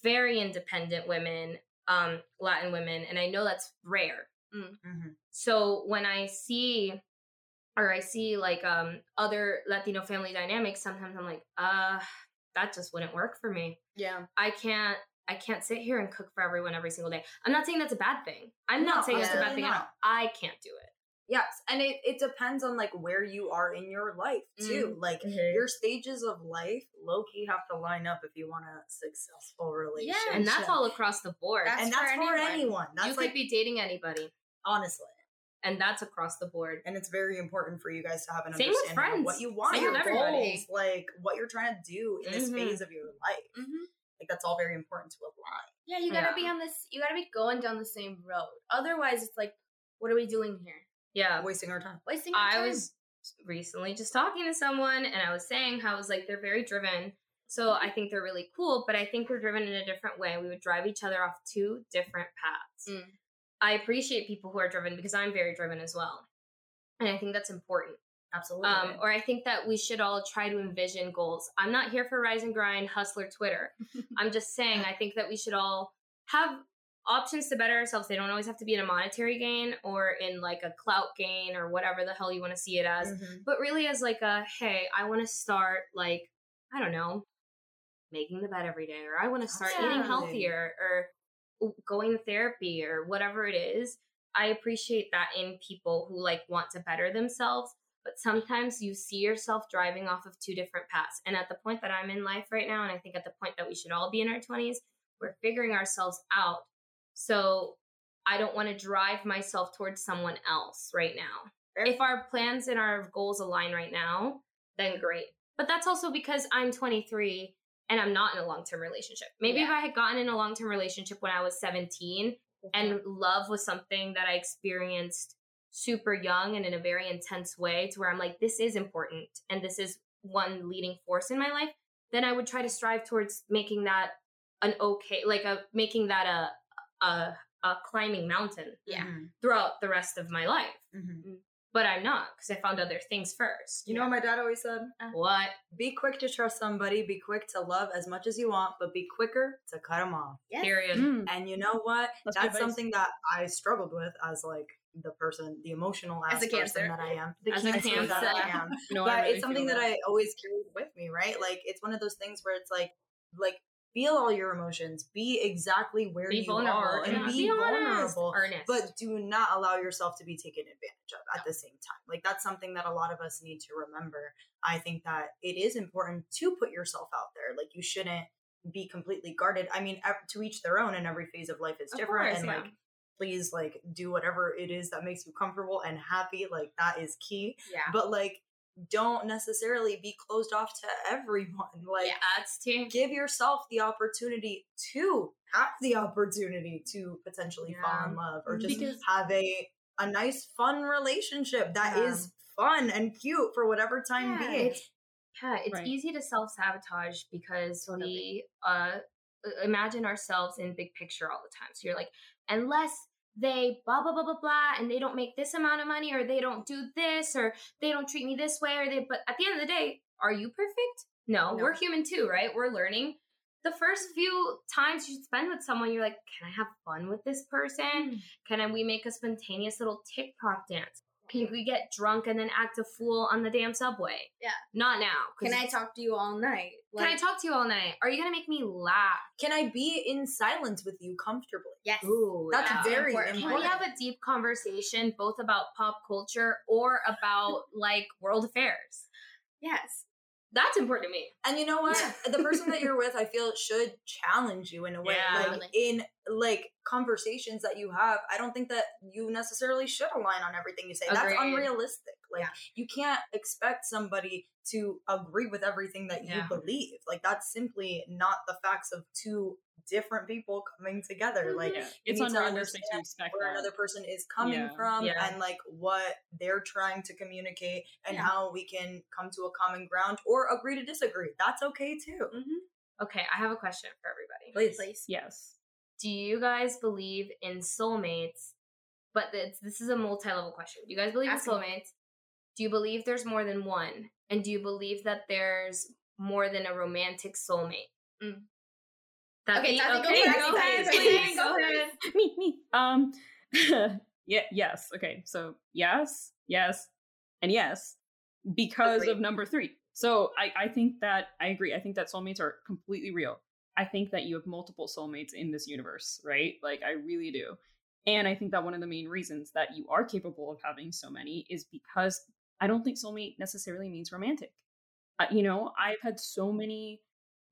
very independent women um latin women and i know that's rare Mhm. so when i see or i see like um other latino family dynamics sometimes i'm like uh that just wouldn't work for me Yeah. i can't i can't sit here and cook for everyone every single day i'm not saying that's a bad thing i'm No, not saying it's a bad absolutely thing at all. i can't do it Yes, and it, it depends on like where you are in your life too. Like Mhm. your stages of life, low key have to line up if you want a successful relationship. Yeah, and that's all across the board That's and for that's for anyone. anyone. That's you like could be dating anybody, honestly. And that's across the board. And it's very important for you guys to have an Same with understanding of what you want, Same your with everybody. goals, like what you're trying to do in this Mhm. phase of your life. Mhm. Like that's all very important to align. Yeah, you gotta Yeah. be on this. You gotta be going down the same road. Otherwise, it's like, what are we doing here? Yeah, Wasting our time. Wasting. our I time. was recently just talking to someone, and I was saying how I was like they're very driven. So I think they're really cool, but I think we're driven in a different way. We would drive each other off two different paths. Mm. I appreciate people who are driven because I'm very driven as well, and I think that's important. Absolutely. Um, or I think that we should all try to envision goals. I'm not here for rise and grind, hustler Twitter. [laughs] I'm just saying I think that we should all have options to better ourselves. They don't always have to be in a monetary gain or in like a clout gain or whatever the hell you want to see it as. Mhm. But really as like a hey, I want to start like I don't know, making the bed every day or I want to start eating healthier or going to therapy or whatever it is. I appreciate that in people who like want to better themselves but sometimes you see yourself driving off of two different paths. And at the point that I'm in life right now, and I think at the point that we should all be in our 20s, we're figuring ourselves out. So I don't want to drive myself towards someone else right now. If our plans and our goals align right now, then great. But that's also because I'm 23 and I'm not in a long term relationship. Maybe if I had gotten in a long term relationship when I was 17 and love was something that I experienced super young and in a very intense way to where I'm like, this is important and this is one leading force in my life, then I would try to strive towards making that an okay, like a making that a a, a climbing mountain Yeah. Throughout the rest of my life. Mhm. But I'm not because I found other things first. You know what my dad always said? what? Be quick to trust somebody. Be quick to love as much as you want, but be quicker to cut them off. Yes. Period. Mm. And you know what? That's That's something that I struggled with as like the person, the emotional As ass a person Cancer. that I am. The As a Cancer that I [laughs] am. No, I but really it's something feel that I always carried with me, right? Like it's one of those things where it's like, like feel all your emotions, be exactly where be you vulnerable. are, and yeah. be, be vulnerable. Earnest. But do not allow yourself to be taken advantage of at the same time. Like that's something that a lot of us need to remember. I think that it is important to put yourself out there. Like you shouldn't be completely guarded. I mean, to each their own, and every phase of life is different. course, and yeah. like, please, like, do whatever it is that makes you comfortable and happy. Like that is key. Yeah. But like, don't necessarily be closed off to everyone. Like, yeah, that's too. give yourself the opportunity to have the opportunity to potentially fall in love or just Because- have a a nice fun relationship that is Yeah. fun and cute for whatever time Yeah, being. It's yeah, it's Right. easy to self sabotage because Totally. we uh imagine ourselves in big picture all the time. So you're like, unless they blah blah blah blah blah and they don't make this amount of money or they don't do this or they don't treat me this way or they but at the end of the day, are you perfect? No, No. we're human too, right? We're learning. The first few times you spend with someone, you're like, can I have fun with this person? Hmm. Can I, we make a spontaneous little TikTok dance? Can we get drunk and then act a fool on the damn subway? Yeah. Not now. Can I talk to you all night? Can I talk to you all night? Are you gonna make me laugh? Can I be in silence with you comfortably? Yes. Ooh, That's yeah. very important. Can important. we have a deep conversation both about pop culture or about like world affairs? Yes. That's important to me. And you know what? The person that you're with, I feel, should challenge you in a way. Yeah. like in like conversations that you have, I don't think that you necessarily should align on everything you say. That's unrealistic. Like Yeah. you can't expect somebody to agree with everything that you Yeah. believe. Like that's simply not the facts of two different people coming together. Like Yeah. It's need to unrealistic to expect where that. another person is coming Yeah. from Yeah. and like what they're trying to communicate and Yeah. how we can come to a common ground or agree to disagree. That's okay too. Mm-hmm. Okay, I have a question for everybody. Please. Please. Yes. Do you guys believe in soulmates? But it's, this is a multi-level question. Do you guys believe Ask in me. soulmates? Do you believe there's more than one? And do you believe that there's more than a romantic soulmate? Mm. That Okay, be- Tati, go okay, go ahead, go please, go Go ahead. me, me. Um, [laughs] yeah, yes. Okay, so yes, yes, and yes, because Agreed. of number three. So I, I think that I agree. I think that soulmates are completely real. I think that you have multiple soulmates in this universe, right? Like I really do. And I think that one of the main reasons that you are capable of having so many is because I don't think soulmate necessarily means romantic. Uh, you know, I've had so many,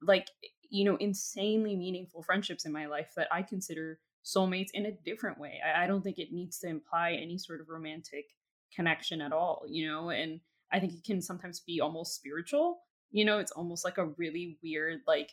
like, you know, insanely meaningful friendships in my life that I consider soulmates in a different way. I, I don't think it needs to imply any sort of romantic connection at all, you know, and I think it can sometimes be almost spiritual. You know, it's almost like a really weird, like,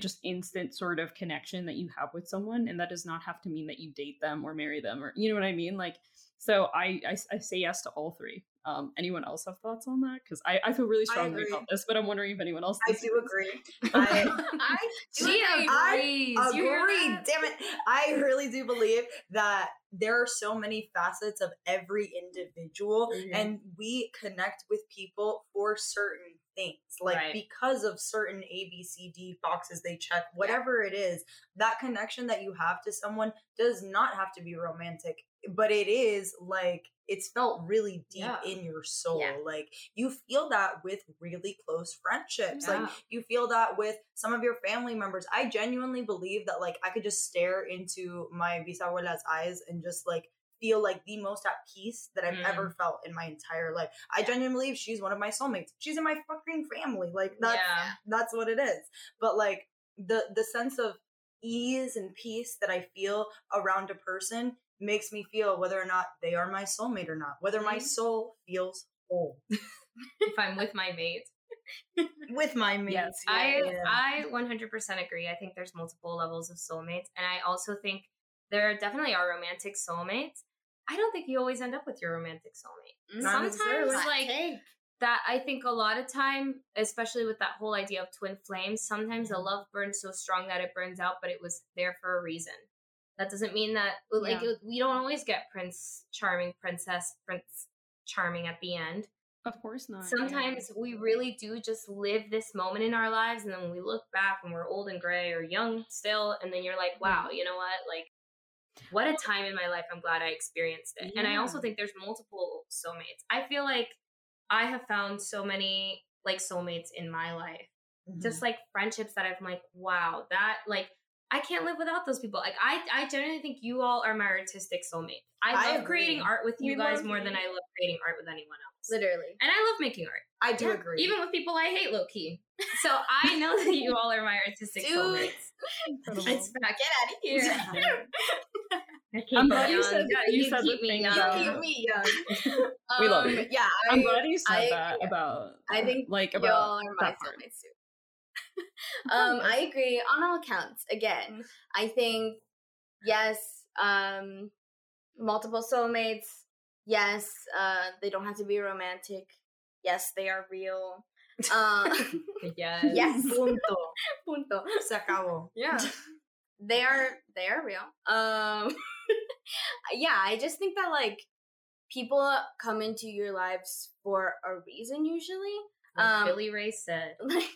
just instant sort of connection that you have with someone and that does not have to mean that you date them or marry them or you know what i mean like so i i, I say yes to all three um anyone else have thoughts on that because I, I feel really strongly about this but i'm wondering if anyone else I do agree. I [laughs] I [laughs] do agree. I You agree. Damn it. I really do believe that there are so many facets of every individual Mhm. and we connect with people for certain things. Like Right. because of certain A, B, C, D boxes they check, whatever it is, that connection that you have to someone does not have to be romantic, but it is like it's felt really deep Yeah. in your soul. Yeah. Like you feel that with really close friendships. Like you feel that with some of your family members. I genuinely believe that like I could just stare into my bisabuela's eyes and just like feel like the most at peace that I've Mm. ever felt in my entire life. I genuinely believe she's one of my soulmates. She's in my fucking family. Like that's Yeah. that's what it is. But like the the sense of ease and peace that I feel around a person makes me feel whether or not they are my soulmate or not. Whether my Mhm. soul feels whole [laughs] if I'm with my mate. [laughs] with my mates. Yes. I yeah. I 100% agree. I think there's multiple levels of soulmates, and I also think there definitely are romantic soulmates. I don't think you always end up with your romantic soulmate. Not Sometimes. Like take. that, I think a lot of time, especially with that whole idea of twin flames, sometimes the love burns so strong that it burns out, but it was there for a reason. That doesn't mean that like Yeah. we don't always get Prince Charming, Princess Prince Charming at the end. Of course not sometimes we really do just live this moment in our lives and then we look back and we're old and gray or young still and then you're like wow you know what? Like what a time in my life. I'm glad i experienced it. And i also think there's multiple soulmates. I feel like i have found so many like soulmates in my life. Mm-hmm. just like friendships that I'm like, wow, that like I can't live without those people. Like I, I genuinely think you all are my artistic soulmate. I, I love agree. creating art with you we guys more than I love creating art with anyone else. Literally, and I love making art. I do yeah. agree, even with people I hate, low key. So I know that you all are my artistic Dude. soulmates. It's back. Get out of here. I'm glad you said, you, you said the thing young. about. You keep me young. [laughs] we love um, it. Yeah, I, am glad you said I, that yeah. about. I think like about y'all are my soulmates too [laughs] um, I agree on all counts. Again, I think yes, um, multiple soulmates. Yes, uh, they don't have to be romantic. Yes, they are real. Uh, [laughs] [laughs] yes. yes. Punto. Punto. Se acabó. Yeah. they are they are real. Um yeah, I just think that like people come into your lives for a reason usually. Like um, Billy Ray said. Like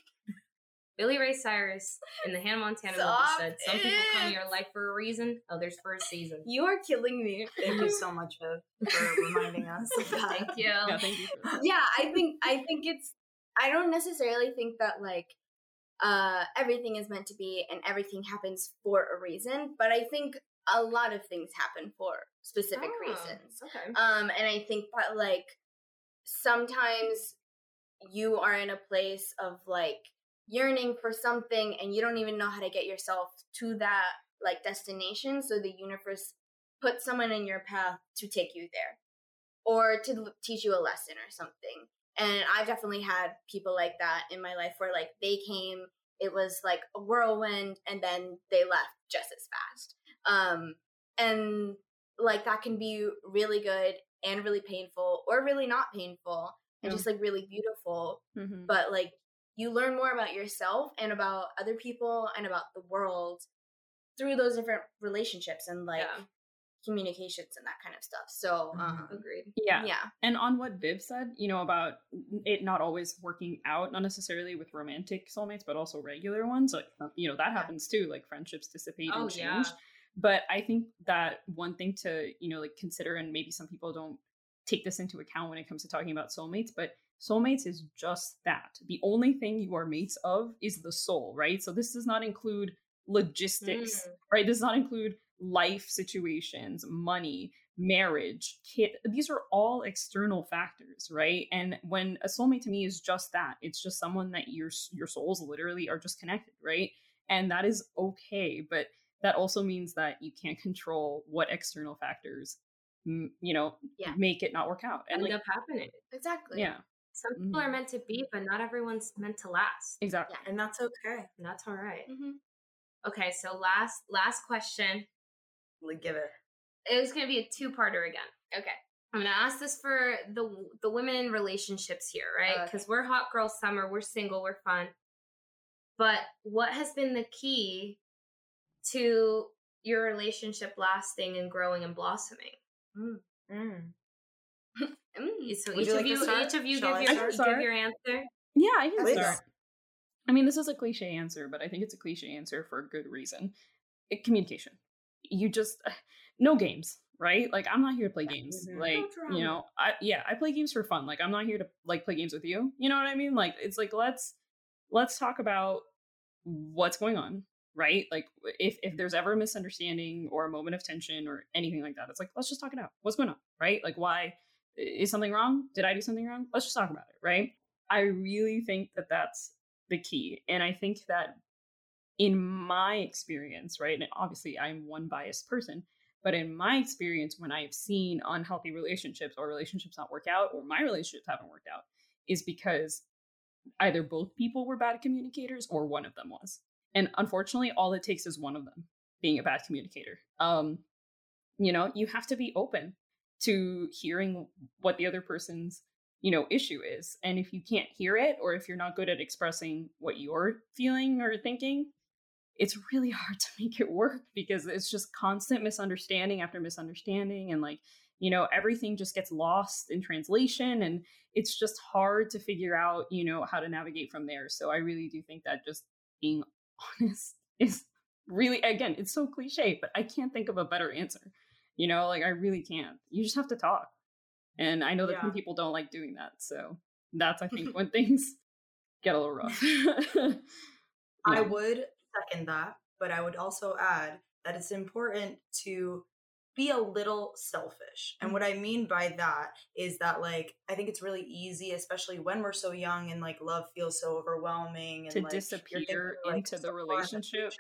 Billy Ray Cyrus in the Hannah Montana movie said, "Some people come to your life for a reason, others for a season." You are killing me. Thank you so much for [laughs] reminding us. thank you. Yeah, thank you. yeah, I think I think it's. I don't necessarily think that like uh everything is meant to be and everything happens for a reason, but I think a lot of things happen for specific oh, reasons. Okay. Um, and I think that like sometimes you are in a place of like yearning for something and you don't even know how to get yourself to that like destination so the universe puts someone in your path to take you there or to teach you a lesson or something. And i've definitely had people like that in my life where like they came it was like a whirlwind and then they left just as fast. Um and like that can be really good and really painful or really not painful and just like really beautiful mm-hmm. but like you learn more about yourself and about other people and about the world through those different relationships and like yeah. communications and that kind of stuff. So, mm-hmm. um, agreed. Yeah. Yeah. And on what Viv said, you know, about it not always working out, not necessarily with romantic soulmates, but also regular ones. Like, uh, you know, that happens too. Like friendships dissipate oh, and change. Yeah. But I think that one thing to, you know, like consider, and maybe some people don't take this into account when it comes to talking about soulmates, but Soulmates is just that. The only thing you are mates of is the soul, right? So this does not include logistics, mm. right? This does not include life situations, money, marriage, kid. These are all external factors, right? And when a soulmate to me is just that, it's just someone that your your souls literally are just connected, right? And that is okay, but that also means that you can't control what external factors you know yeah. make it not work out and end like, up happening exactly yeah some people mm-hmm. are meant to be, but not everyone's meant to last. Exactly. Yeah, and that's okay. And that's all right. mm-hmm. Okay, so last last question. Like give it. It was going to be a two-parter again. Okay. I'm going to ask this for the the women in relationships here, right? Cuz we're hot girl summer, we're single, we're fun. But what has been the key to your relationship lasting and growing and blossoming? Mm. Mm. Mm, so each, like of you, each of you, give your, give your answer. Yeah, I can Please. start. I mean, this is a cliche answer, but I think it's a cliche answer for a good reason. It, communication. You just [sighs] no games, right? Like I'm not here to play games. Mm-hmm. Like no you know, I yeah, I play games for fun. Like I'm not here to like play games with you. You know what I mean? Like it's like let's let's talk about what's going on, right? Like if if there's ever a misunderstanding or a moment of tension or anything like that, it's like let's just talk it out. What's going on, right? Like why is something wrong? Did I do something wrong? Let's just talk about it, right? I really think that that's the key. And I think that in my experience, right, and obviously I'm one biased person, but in my experience, when I've seen unhealthy relationships or relationships not work out or my relationships haven't worked out, is because either both people were bad communicators or one of them was. And unfortunately, all it takes is one of them being a bad communicator. Um, you know, you have to be open to hearing what the other person's you know issue is and if you can't hear it or if you're not good at expressing what you're feeling or thinking it's really [laughs] hard to make it work because it's just constant misunderstanding after misunderstanding and like you know everything just gets lost in translation and it's just hard to figure out you know how to navigate from there. So i really do think that just being [laughs] honest is really again it's so cliche but i can't think of a better answer you know, like I really can't. You just have to talk. And I know that yeah. some people don't like doing that. So that's I think [laughs] when things [laughs] get a little rough. [laughs] I would second that, but I would also add that it's important to be a little selfish. And what I mm-hmm. mean by that is that like I think it's really easy, especially when we're so young and like love feels so overwhelming and to like, disappear thinking, like, into the relationship.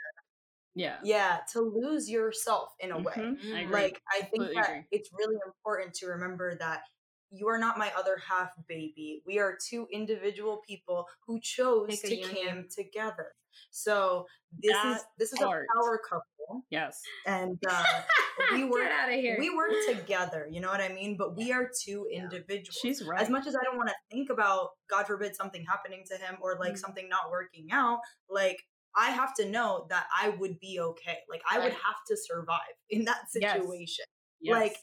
Yeah. Yeah, to lose yourself in a way. Mhm, I agree. Like I think Completely that agree. it's really important to remember that you are not my other half baby. We are two individual people who chose to union. came together. So this is this is part. a power couple Yes. and [laughs] uh we Get out of here. we work together, you know what I mean? But we are two individuals. She's right. As much as I don't want to think about God forbid something happening to him or like Mm. something not working out, like I have to know that I would be okay. Like I would have to survive [laughs] in that situation. Yes. Like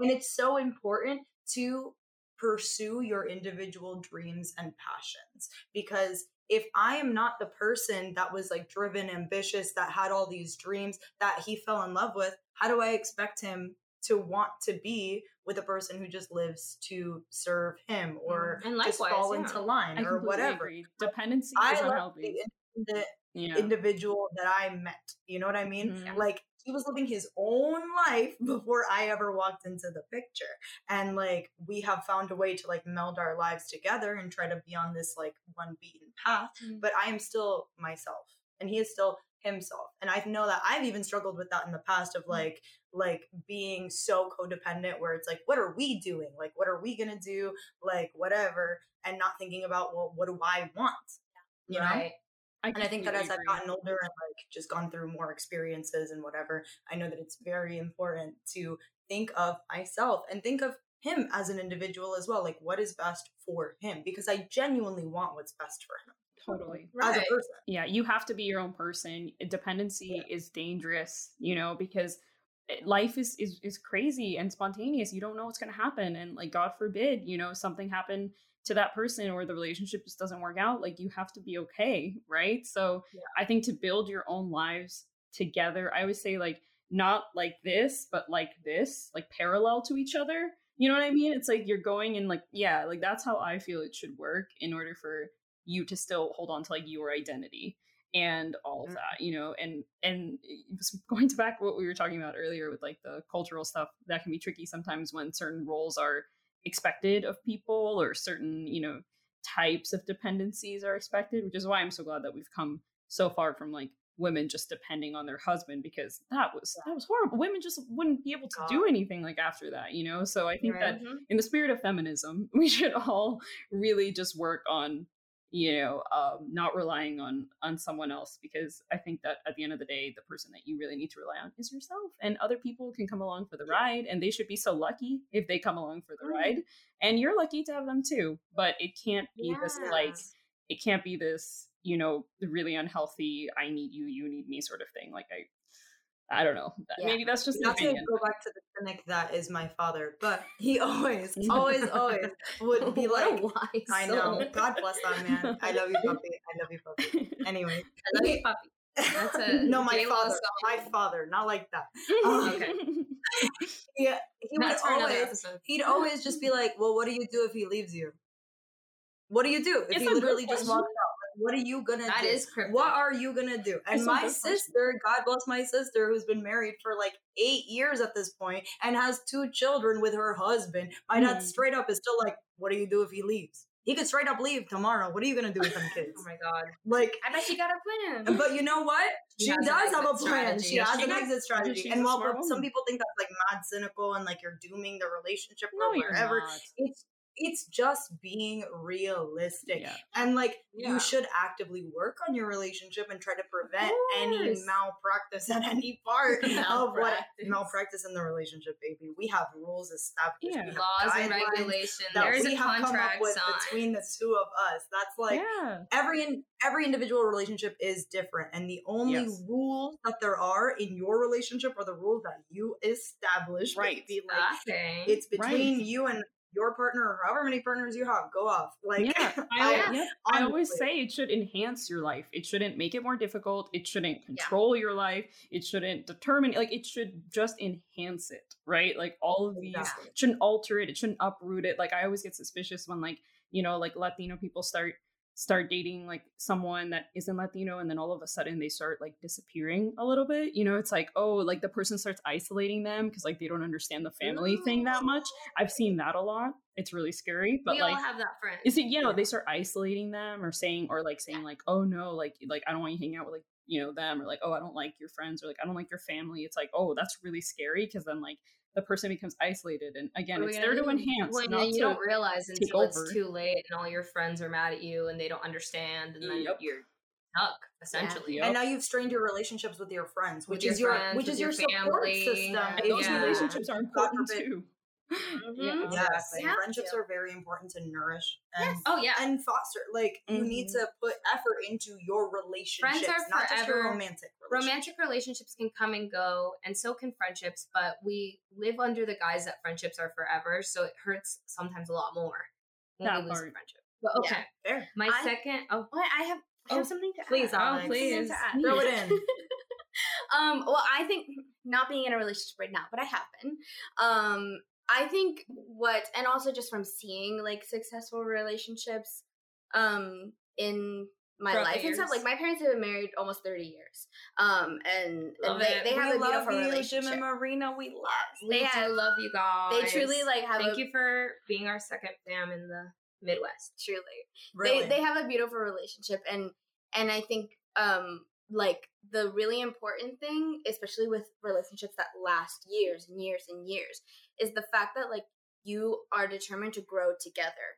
and it's so important to pursue your individual dreams and passions because if I am not the person that was like driven, ambitious, that had all these dreams that he fell in love with, how do I expect him to want to be with a person who just lives to serve him or mm, And just fall yeah. into line I or whatever? agree. Dependency I is love unhealthy. the yeah. individual that I met. You know what I mean? Mhm. Like he was living his own life [laughs] before I ever walked into the picture. And like we have found a way to like meld our lives together and try to be on this like one beaten path. Mm. But I am still myself and he is still himself. And I know that I've even struggled with that in the past of like like being so codependent where it's like what are we doing? Like what are we going to do? Like whatever and not thinking about well what do I want? You know? Right. and I think that as I've gotten older and like just gone through more experiences and whatever, I know that it's very important to think of myself and think of him as an individual as well. Like what is best for him? Because I genuinely want what's best for him totally. as a person. yeah you have to be your own person eh, dependency is dangerous you know because eh, life is, is is crazy and spontaneous you don't know what's going to happen and like god forbid you know something happened to that person or the relationship just doesn't work out like you have to be okay right? So Yeah. i think to build your own lives together i always say like not like this but like this like parallel to each other you know what i mean? It's like you're going in like yeah like that's how i feel it should work in order for you to still hold on to like your identity and all of that you know? And and [laughs] going to back what we were talking about earlier with like the cultural stuff that can be tricky sometimes when certain roles are expected of people or certain you know types of dependencies are expected which is why i'm so glad that we've come so far from like women just depending on their husband because that was that was horrible. Women just wouldn't be able to do anything like after that you know? So i think Right. that mm-hmm. in the spirit of feminism [laughs] we should all really just work on you know um, not relying on on someone else because i think that at the end of the day the person that you really need to rely on is yourself and other people can come along for the ride and they should be so lucky if they come along for the Mhm. ride and you're lucky to have them too but it can't be this like it can't be this you know really unhealthy i need you you need me sort of thing like i i don't know Yeah. maybe that's just Not to go back to the cynic that is my father, but he [laughs] always, [laughs] always, always would be like, wise I know. God bless that man. I love you, puppy. I love you, puppy. [laughs] Anyway, I love you, puppy. That's a no, my father, song. my father, not like that. Um, Okay. Yeah, he would That's always he'd always just be like, "Well, what do you do if he leaves you? What do you do if It's he literally just walks out? What are you gonna That do? is cryptic. What are you gonna do?" And my sister, God bless my sister, who's been married for like eight years at this point and has two children with her husband. My dad Mhm. straight up is still like, "What do you do if he leaves? He could straight up leave tomorrow. What are you gonna do with them [laughs] kids?" Oh my god. like. I bet she got a plan. But you know what? [laughs] She She, does have a plan. strategy. She has she an does. exit [laughs] strategy. And while some woman. people think that's like mad cynical and like you're dooming the relationship no or whatever, it's it's just being realistic. yeah And like Yeah. you should actively work on your relationship and try to prevent any malpractice at [laughs] any part [laughs] of what Malpractice. malpractice in the relationship, baby. We have rules established. Yeah. Laws and regulations. that There's we a have come up contract with signed. between the two of us. That's like yeah every in, every individual relationship is different and the only Yes. rules that there are in your relationship are the rules that you establish Right. baby. like Okay. it's between Right. you and your partner or however many partners you have go off like yeah, [laughs] I, yep, I always say it should enhance your life. It shouldn't make it more difficult. It shouldn't control your life. It shouldn't determine. Like it should just enhance it, right? Like all of these Exactly. shouldn't alter it. It shouldn't uproot it. Like I always get suspicious when like you know like Latino people start start dating like someone that isn't Latino and then all of a sudden they start like disappearing a little bit. You know, it's like, oh, like the person starts isolating them because like they don't understand the family Ooh. thing that much. I've seen that a lot. It's really scary. But we like all have that friend. Is it you know, they start isolating them or saying or like saying like, oh no, like like I don't want you hanging out with like you know them or like oh i don't like your friends or like i don't like your family it's like oh that's really scary because then like the person becomes isolated and again oh, it's there to enhance when not you to don't realize until it's too late and all your friends are mad at you and they don't understand and then yep. you're stuck essentially yeah. yep. and now you've strained your relationships with your friends which with is your, friends, which is your, your support system and those yeah. relationships are important too Mm-hmm. Yeah, exactly. Yeah. Friendships are very important to nourish and yes. oh yeah and foster. Like mm-hmm. you need mm-hmm. to put effort into your relationships, Friends are not just your romantic. Romantic relationships can come and go, and so can friendships. But we live under the guise that friendships are forever, so it hurts sometimes a lot more when that we lose a friendship. But okay, yeah, fair. My I, second. Oh, what I have. I have oh, something to please, add. Oh, please, throw it in. [laughs] um, well, I think not being in a relationship right now, but I have been. Um, I think what, and also just from seeing like successful relationships, um, in my Throughout life and stuff. Like my parents have been married almost thirty years, um, and, and they, they have we a beautiful you, relationship. Jim and Marina, we love. Yes, they have, love you guys. They truly like have. Thank a, you for being our second fam in the Midwest. Truly, really. they they have a beautiful relationship, and and I think um like the really important thing, especially with relationships that last years and years and years, is the fact that like you are determined to grow together.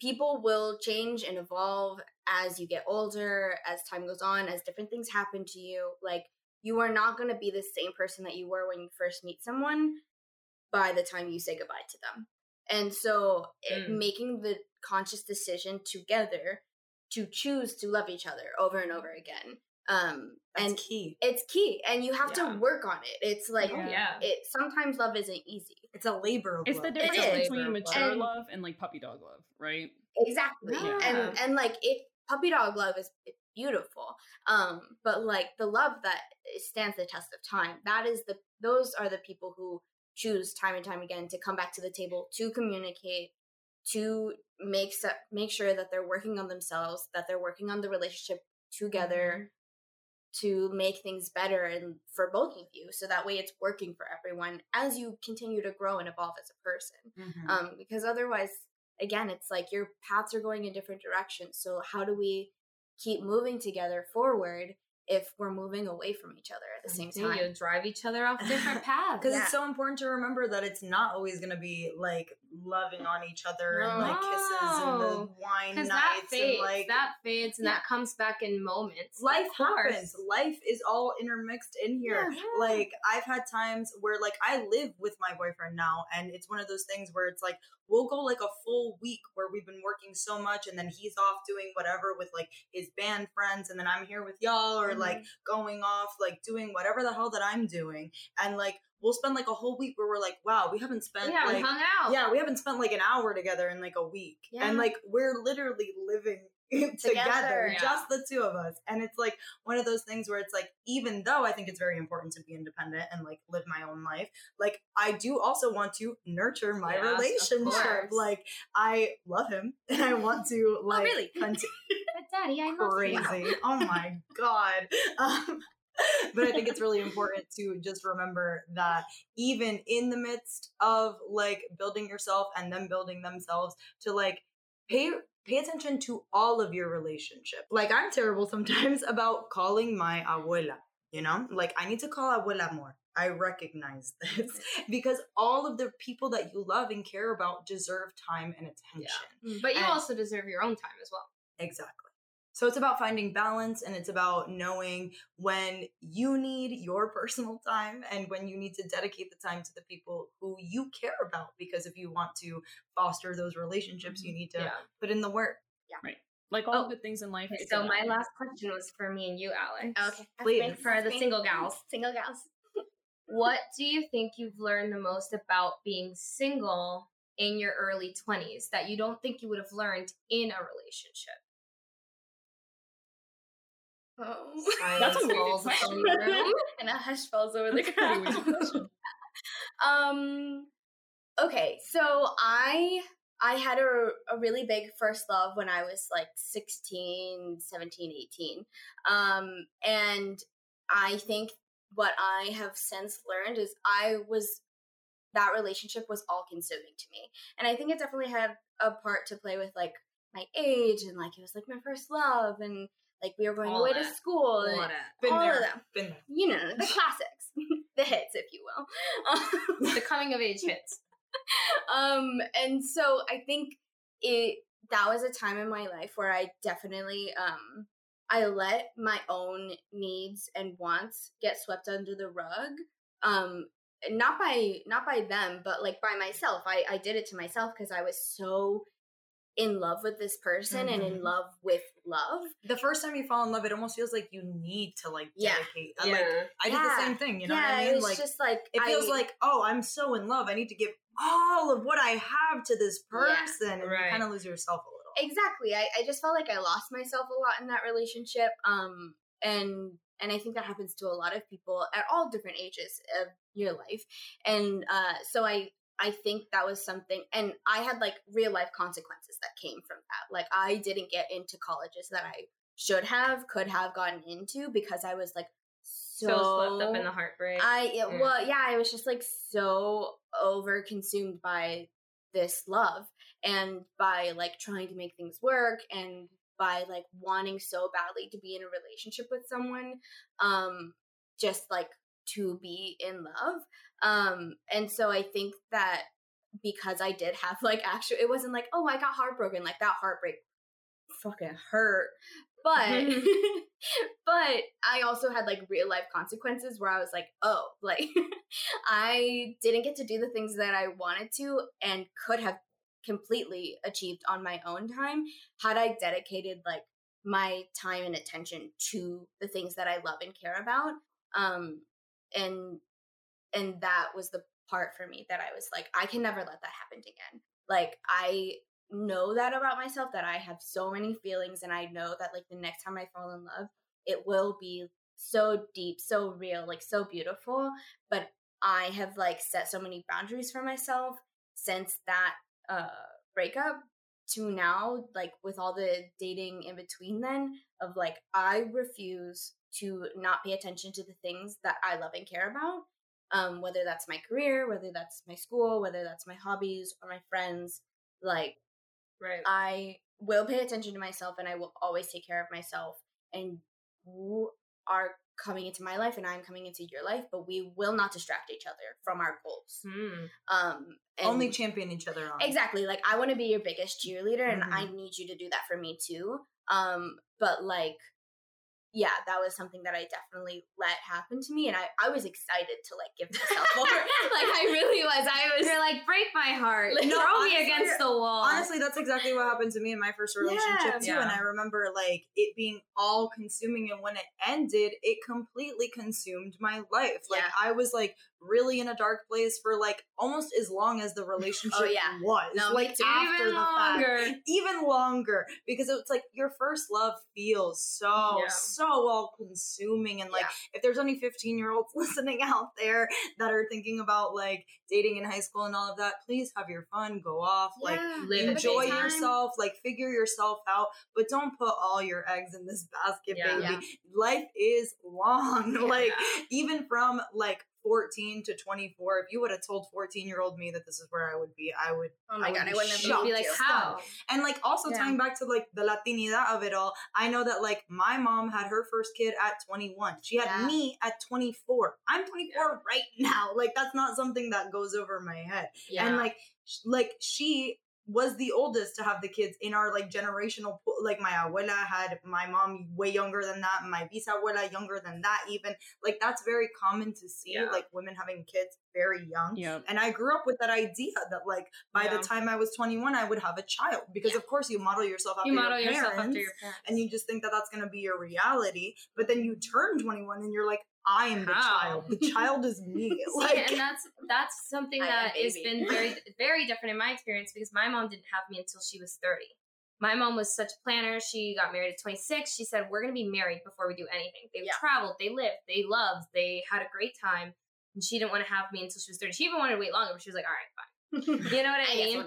People will change and evolve as you get older, as time goes on, as different things happen to you. Like you are not going to be the same person that you were when you first meet someone by the time you say goodbye to them. And so mm. it, making the conscious decision together to choose to love each other over and over again um That's and key. it's key and you have yeah. to work on it. It's like oh, yeah. it sometimes love isn't easy. It's a labor it's love. the difference between mature and, love and like puppy dog love right? Exactly. Yeah. and and like it puppy dog love is beautiful um but like the love that stands the test of time that is the those are the people who choose time and time again to come back to the table to communicate to make make sure that they're working on themselves that they're working on the relationship together mm-hmm to make things better and for both of you so that way it's working for everyone as you continue to grow and evolve as a person mm-hmm. um, because otherwise again it's like your paths are going in different directions so how do we keep moving together forward if we're moving away from each other at the same time. You drive each other off different [laughs] paths. Because yeah. it's so important to remember that it's not always going to be like loving on each other and like kisses and the wine nights that fades, and like that fades and yeah. that comes back in moments. Life happens. Life is all intermixed in here. Yeah. Like I've had times where like I live with my boyfriend now and it's one of those things where it's like we'll go like a full week where we've been working so much and then he's off doing whatever with like his band friends and then I'm here with y'all or mm-hmm. like going off like doing whatever the hell that I'm doing and like we'll spend like a whole week where we're like, wow, we haven't spent yeah, like we hung out. Yeah, we haven't spent like an hour together in like a week. Yeah. And like we're literally living [laughs] together, together yeah. just the two of us. And it's like one of those things where it's like, even though I think it's very important to be independent and like live my own life, like I do also want to nurture my yes, relationship. Like I love him [laughs] and I want to oh, like oh, really? Continue. [laughs] but daddy, I love crazy. You. oh my god. Um, [laughs] but I think it's really important to just remember that even in the midst of like building yourself and them building themselves, to like pay pay attention to all of your relationship. Like I'm terrible sometimes [laughs] about calling my abuela. You know, like I need to call abuela more. I recognize [laughs] this because all of the people that you love and care about deserve time and attention. Yeah. But you and also deserve your own time as well. Exactly. So it's about finding balance and it's about knowing when you need your [laughs] personal time and when you need to dedicate the time to the people who you care about. Because if you want to foster those relationships, you mm-hmm. need to yeah. put in the work. Yeah. Right. Like all oh, good things in life. Okay, so my last question was for me and you, Alex. Okay. Please. For the single gals. Single gals. [laughs] what do you think you've learned the most about being single in your early 20s that you don't think you would have learned in a relationship? Oh. That's a weird question. [laughs] and a hush falls over the ground. [laughs] um. Okay, so I I had a, a really big first love when I was like 16, 17, 18. Um, and I think what I have since learned is I was, that relationship was all consuming to me. And I think it definitely had a part to play with like my age and like it was like my first love and like we were going all away that. to school all and Been all there. of them. Been there. You know, the [laughs] classics, [laughs] the hits, if you will. the coming of age hits. [laughs] um, and so I think it that was a time in my life where I definitely um I let my own needs and wants get swept under the rug. Um not by not by them, but like by myself. I I did it to myself because I was so in love with this person mm-hmm. and in mm-hmm. love with love. The first time you fall in love, it almost feels like you need to like dedicate. Yeah. Like I yeah. did the same thing, you know yeah, what I mean? like just like it feels I, like, oh, I'm so in love. I need to give all of what I have to this person. Yeah, and right. you kind of lose yourself a little. Exactly. I, I just felt like I lost myself a lot in that relationship. Um and and I think that happens to a lot of people at all different ages of your life. And uh so I I think that was something, and I had like real life consequences that came from that. Like, I didn't get into colleges that I should have, could have gotten into because I was like so, so swept up in the heartbreak. I, yeah. well, yeah, I was just like so over consumed by this love and by like trying to make things work and by like wanting so badly to be in a relationship with someone um just like to be in love um, and so I think that because I did have like actually, it wasn't like, oh, I got heartbroken. Like that heartbreak fucking hurt. But, [laughs] [laughs] but I also had like real life consequences where I was like, oh, [laughs] like I didn't get to do the things that I wanted to and could have completely achieved on my own time had I dedicated like my time and attention to the things that I love and care about. Um, and and that was the part for me that I was like, I can never let that happen again. Like I know that about myself that I have so many feelings and I know that like the next time I fall in love, it will be so deep, so real, like so beautiful. But I have like set so many boundaries for myself since that uh breakup to now, like with all the dating in between then, of like I refuse to not pay attention to the things that I love and care about um, whether that's my career, whether that's my school, whether that's my hobbies or my friends. Like, right. I will pay attention to myself and I will always take care of myself. And you are coming into my life and I'm coming into your life, but we will not distract each other from our goals. Mm. Um, Only champion each other on. Exactly. Like, I want to be your biggest cheerleader and mm-hmm. I need you to do that for me too. Um, but like, yeah, that was something that I definitely let happen to me, and I, I was excited to like give myself [laughs] more. like I really was. I was. You're like break my heart, like, no, throw honestly, me against the wall. Honestly, that's exactly what happened to me in my first relationship yeah, too. Yeah. And I remember like it being all consuming, and when it ended, it completely consumed my life. Like yeah. I was like really in a dark place for like almost as long as the [laughs] oh, relationship oh, yeah. was. No, like after even the longer. fact. Even longer. Because it's like your first love feels so, yeah. So all consuming. And like yeah. if there's any 15 year olds [laughs] listening out there that are thinking about like dating in high school and all of that, please have your fun, go off, like enjoy yourself, like figure yourself out, but don't put all your eggs in this basket, baby. Life is long. [laughs] like even from like 14 to 24, if you would have told 14 year old me that this is where I would be, I would. Oh my I god, I wouldn't have be like, how? And like also yeah. tying back to like the Latinidad of it all, I know that like my mom had her first kid at 21. She had yeah. me at 24. I'm 24 yeah. right now. Like that's not something that goes over my head. Yeah. And like, like she was the oldest to have the kids in our like generational pool. Like my abuela had my mom way younger than that, my bisabuela younger than that even. Like that's very common to see yeah. like women having kids very young. Yeah. And I grew up with that idea that like by yeah. the time I was 21 I would have a child because yeah. of course you model yourself after, you model your, parents, yourself after your parents and you just think that that's going to be your reality, but then you turn 21 and you're like I am How? the child. The child is me. [laughs] like, and that's that's something that has been very very different in my experience because my mom didn't have me until she was 30. My mom was such a planner. She got married at 26. She said, "We're going to be married before we do anything." They yeah. traveled, they lived, they loved, they had a great time, and she didn't want to have me until she was 30. She even wanted to wait longer, but she was like, "All right, fine." [laughs] You know what I, I mean?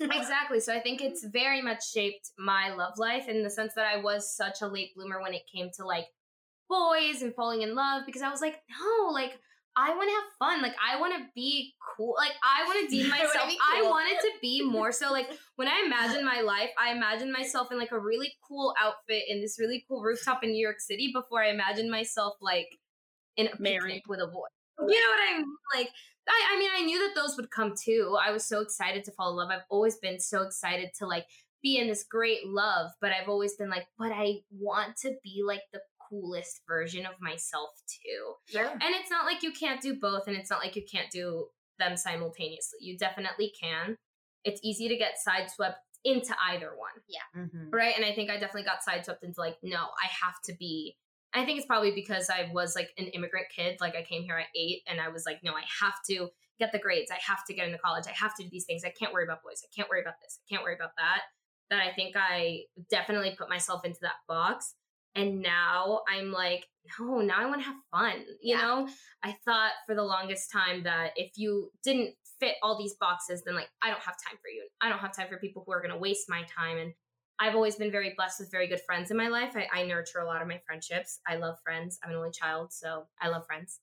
[laughs] exactly. So I think it's very much shaped my love life in the sense that I was such a late bloomer when it came to like boys and falling in love because I was like, no, like I want to have fun. Like I want to be cool. Like I want to [laughs] deem myself. I, cool. I wanted to be more so like [laughs] when I imagine my life, I imagine myself in like a really cool outfit in this really cool rooftop in New York City before I imagine myself like in a married with a boy. You know what I mean? Like I, I mean, I knew that those would come too. I was so excited to fall in love. I've always been so excited to like be in this great love, but I've always been like, but I want to be like the coolest version of myself too. Yeah. And it's not like you can't do both, and it's not like you can't do them simultaneously. You definitely can. It's easy to get sideswept into either one. Yeah. Mm-hmm. Right. And I think I definitely got sideswept into like, no, I have to be. I think it's probably because I was like an immigrant kid. Like I came here at eight and I was like, no, I have to get the grades. I have to get into college. I have to do these things. I can't worry about boys. I can't worry about this. I can't worry about that. That I think I definitely put myself into that box. And now I'm like, no, now I want to have fun. You yeah. know, I thought for the longest time that if you didn't fit all these boxes, then like, I don't have time for you. I don't have time for people who are going to waste my time. And I've always been very blessed with very good friends in my life. I, I nurture a lot of my friendships. I love friends. I'm an only child, so I love friends.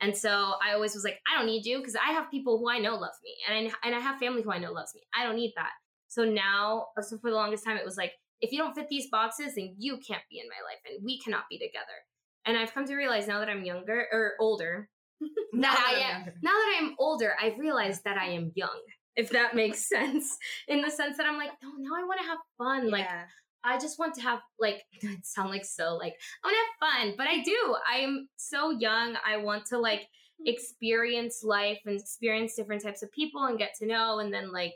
And so I always was like, I don't need you because I have people who I know love me, and I, and I have family who I know loves me. I don't need that. So now, so for the longest time, it was like, if you don't fit these boxes, then you can't be in my life and we cannot be together. And I've come to realize now that I'm younger or older, [laughs] [laughs] that I am now that I'm older, I've realized that I am young, if that makes [laughs] sense. In the sense that I'm like, no, now I want to have fun. Yeah. Like I just want to have like it sound like so like I want to have fun, but I do. I am so young. I want to like mm. experience life and experience different types of people and get to know and then like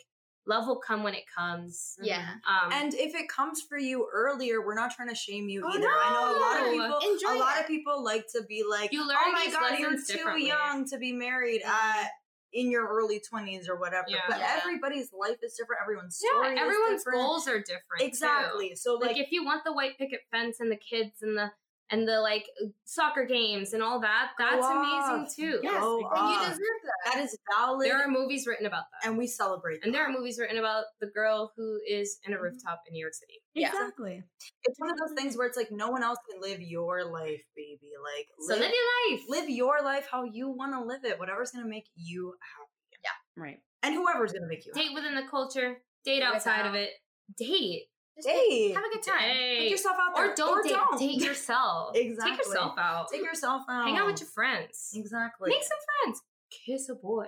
love will come when it comes. Yeah. Um, and if it comes for you earlier, we're not trying to shame you oh either. No. I know a lot of people. Enjoy a lot it. of people like to be like, you learn "Oh my god, you're too young to be married." Mm-hmm. At, in your early 20s or whatever. Yeah. But yeah. everybody's life is different. Everyone's story yeah, everyone's goals are different. Exactly. Too. So like, like, if you want the white picket fence and the kids and the and the like soccer games and all that. That's amazing too. Yes, and you deserve that. That is valid. There are movies written about that, and we celebrate. And that. there are movies written about the girl who is in a mm-hmm. rooftop in New York City. Exactly. Yeah. It's one of those things where it's like no one else can live your life, baby. Like so live, live your life. Live your life how you want to live it. Whatever's gonna make you happy. Yeah. Right. And whoever's gonna make you date happy. within the culture, date outside of it, date date. Have a good time. Date. Put yourself out there. Or don't, or date, don't. date yourself. [laughs] exactly. Take yourself out. Take yourself out. Hang out with your friends. Exactly. Make some friends. Kiss a boy.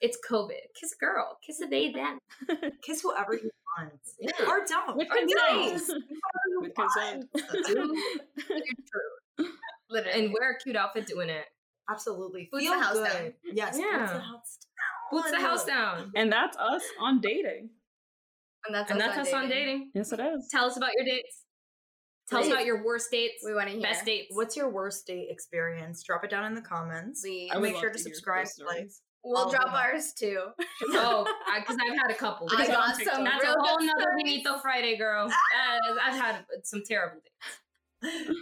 It's COVID. Kiss a girl. Kiss a they them. [laughs] Kiss whoever you want. Yeah. Or don't. With or consent. [laughs] With consent. true. Literally. And wear a cute outfit doing it. Absolutely. Boots Feel the house good. down. Yes. Yeah. Boots the house down. Boots the house down. And that's us on dating. And that's, and us, that's on us dating. on dating. Yes, it is. Tell us about your dates. Tell Please. us about your worst dates. We want to hear. Best dates. What's your worst date experience? Drop it down in the comments. We make sure to, to subscribe. Like, we'll drop ours too. [laughs] oh, because I've had a couple. I got some. That's a whole nother Benito Friday, girl. [laughs] Uh, I've had some terrible dates. [laughs]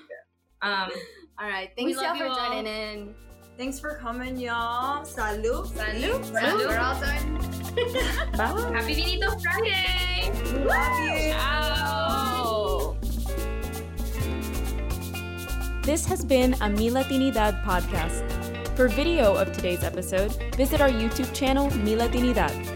Um. All right. Thanks y'all for you joining in. Thanks for coming, y'all. Salud. Salud. Salud. We're all done. Bye. Happy Benito Friday. Love you. Ciao. This has been a Mi Latinidad podcast. For video of today's episode, visit our YouTube channel, Mi Latinidad.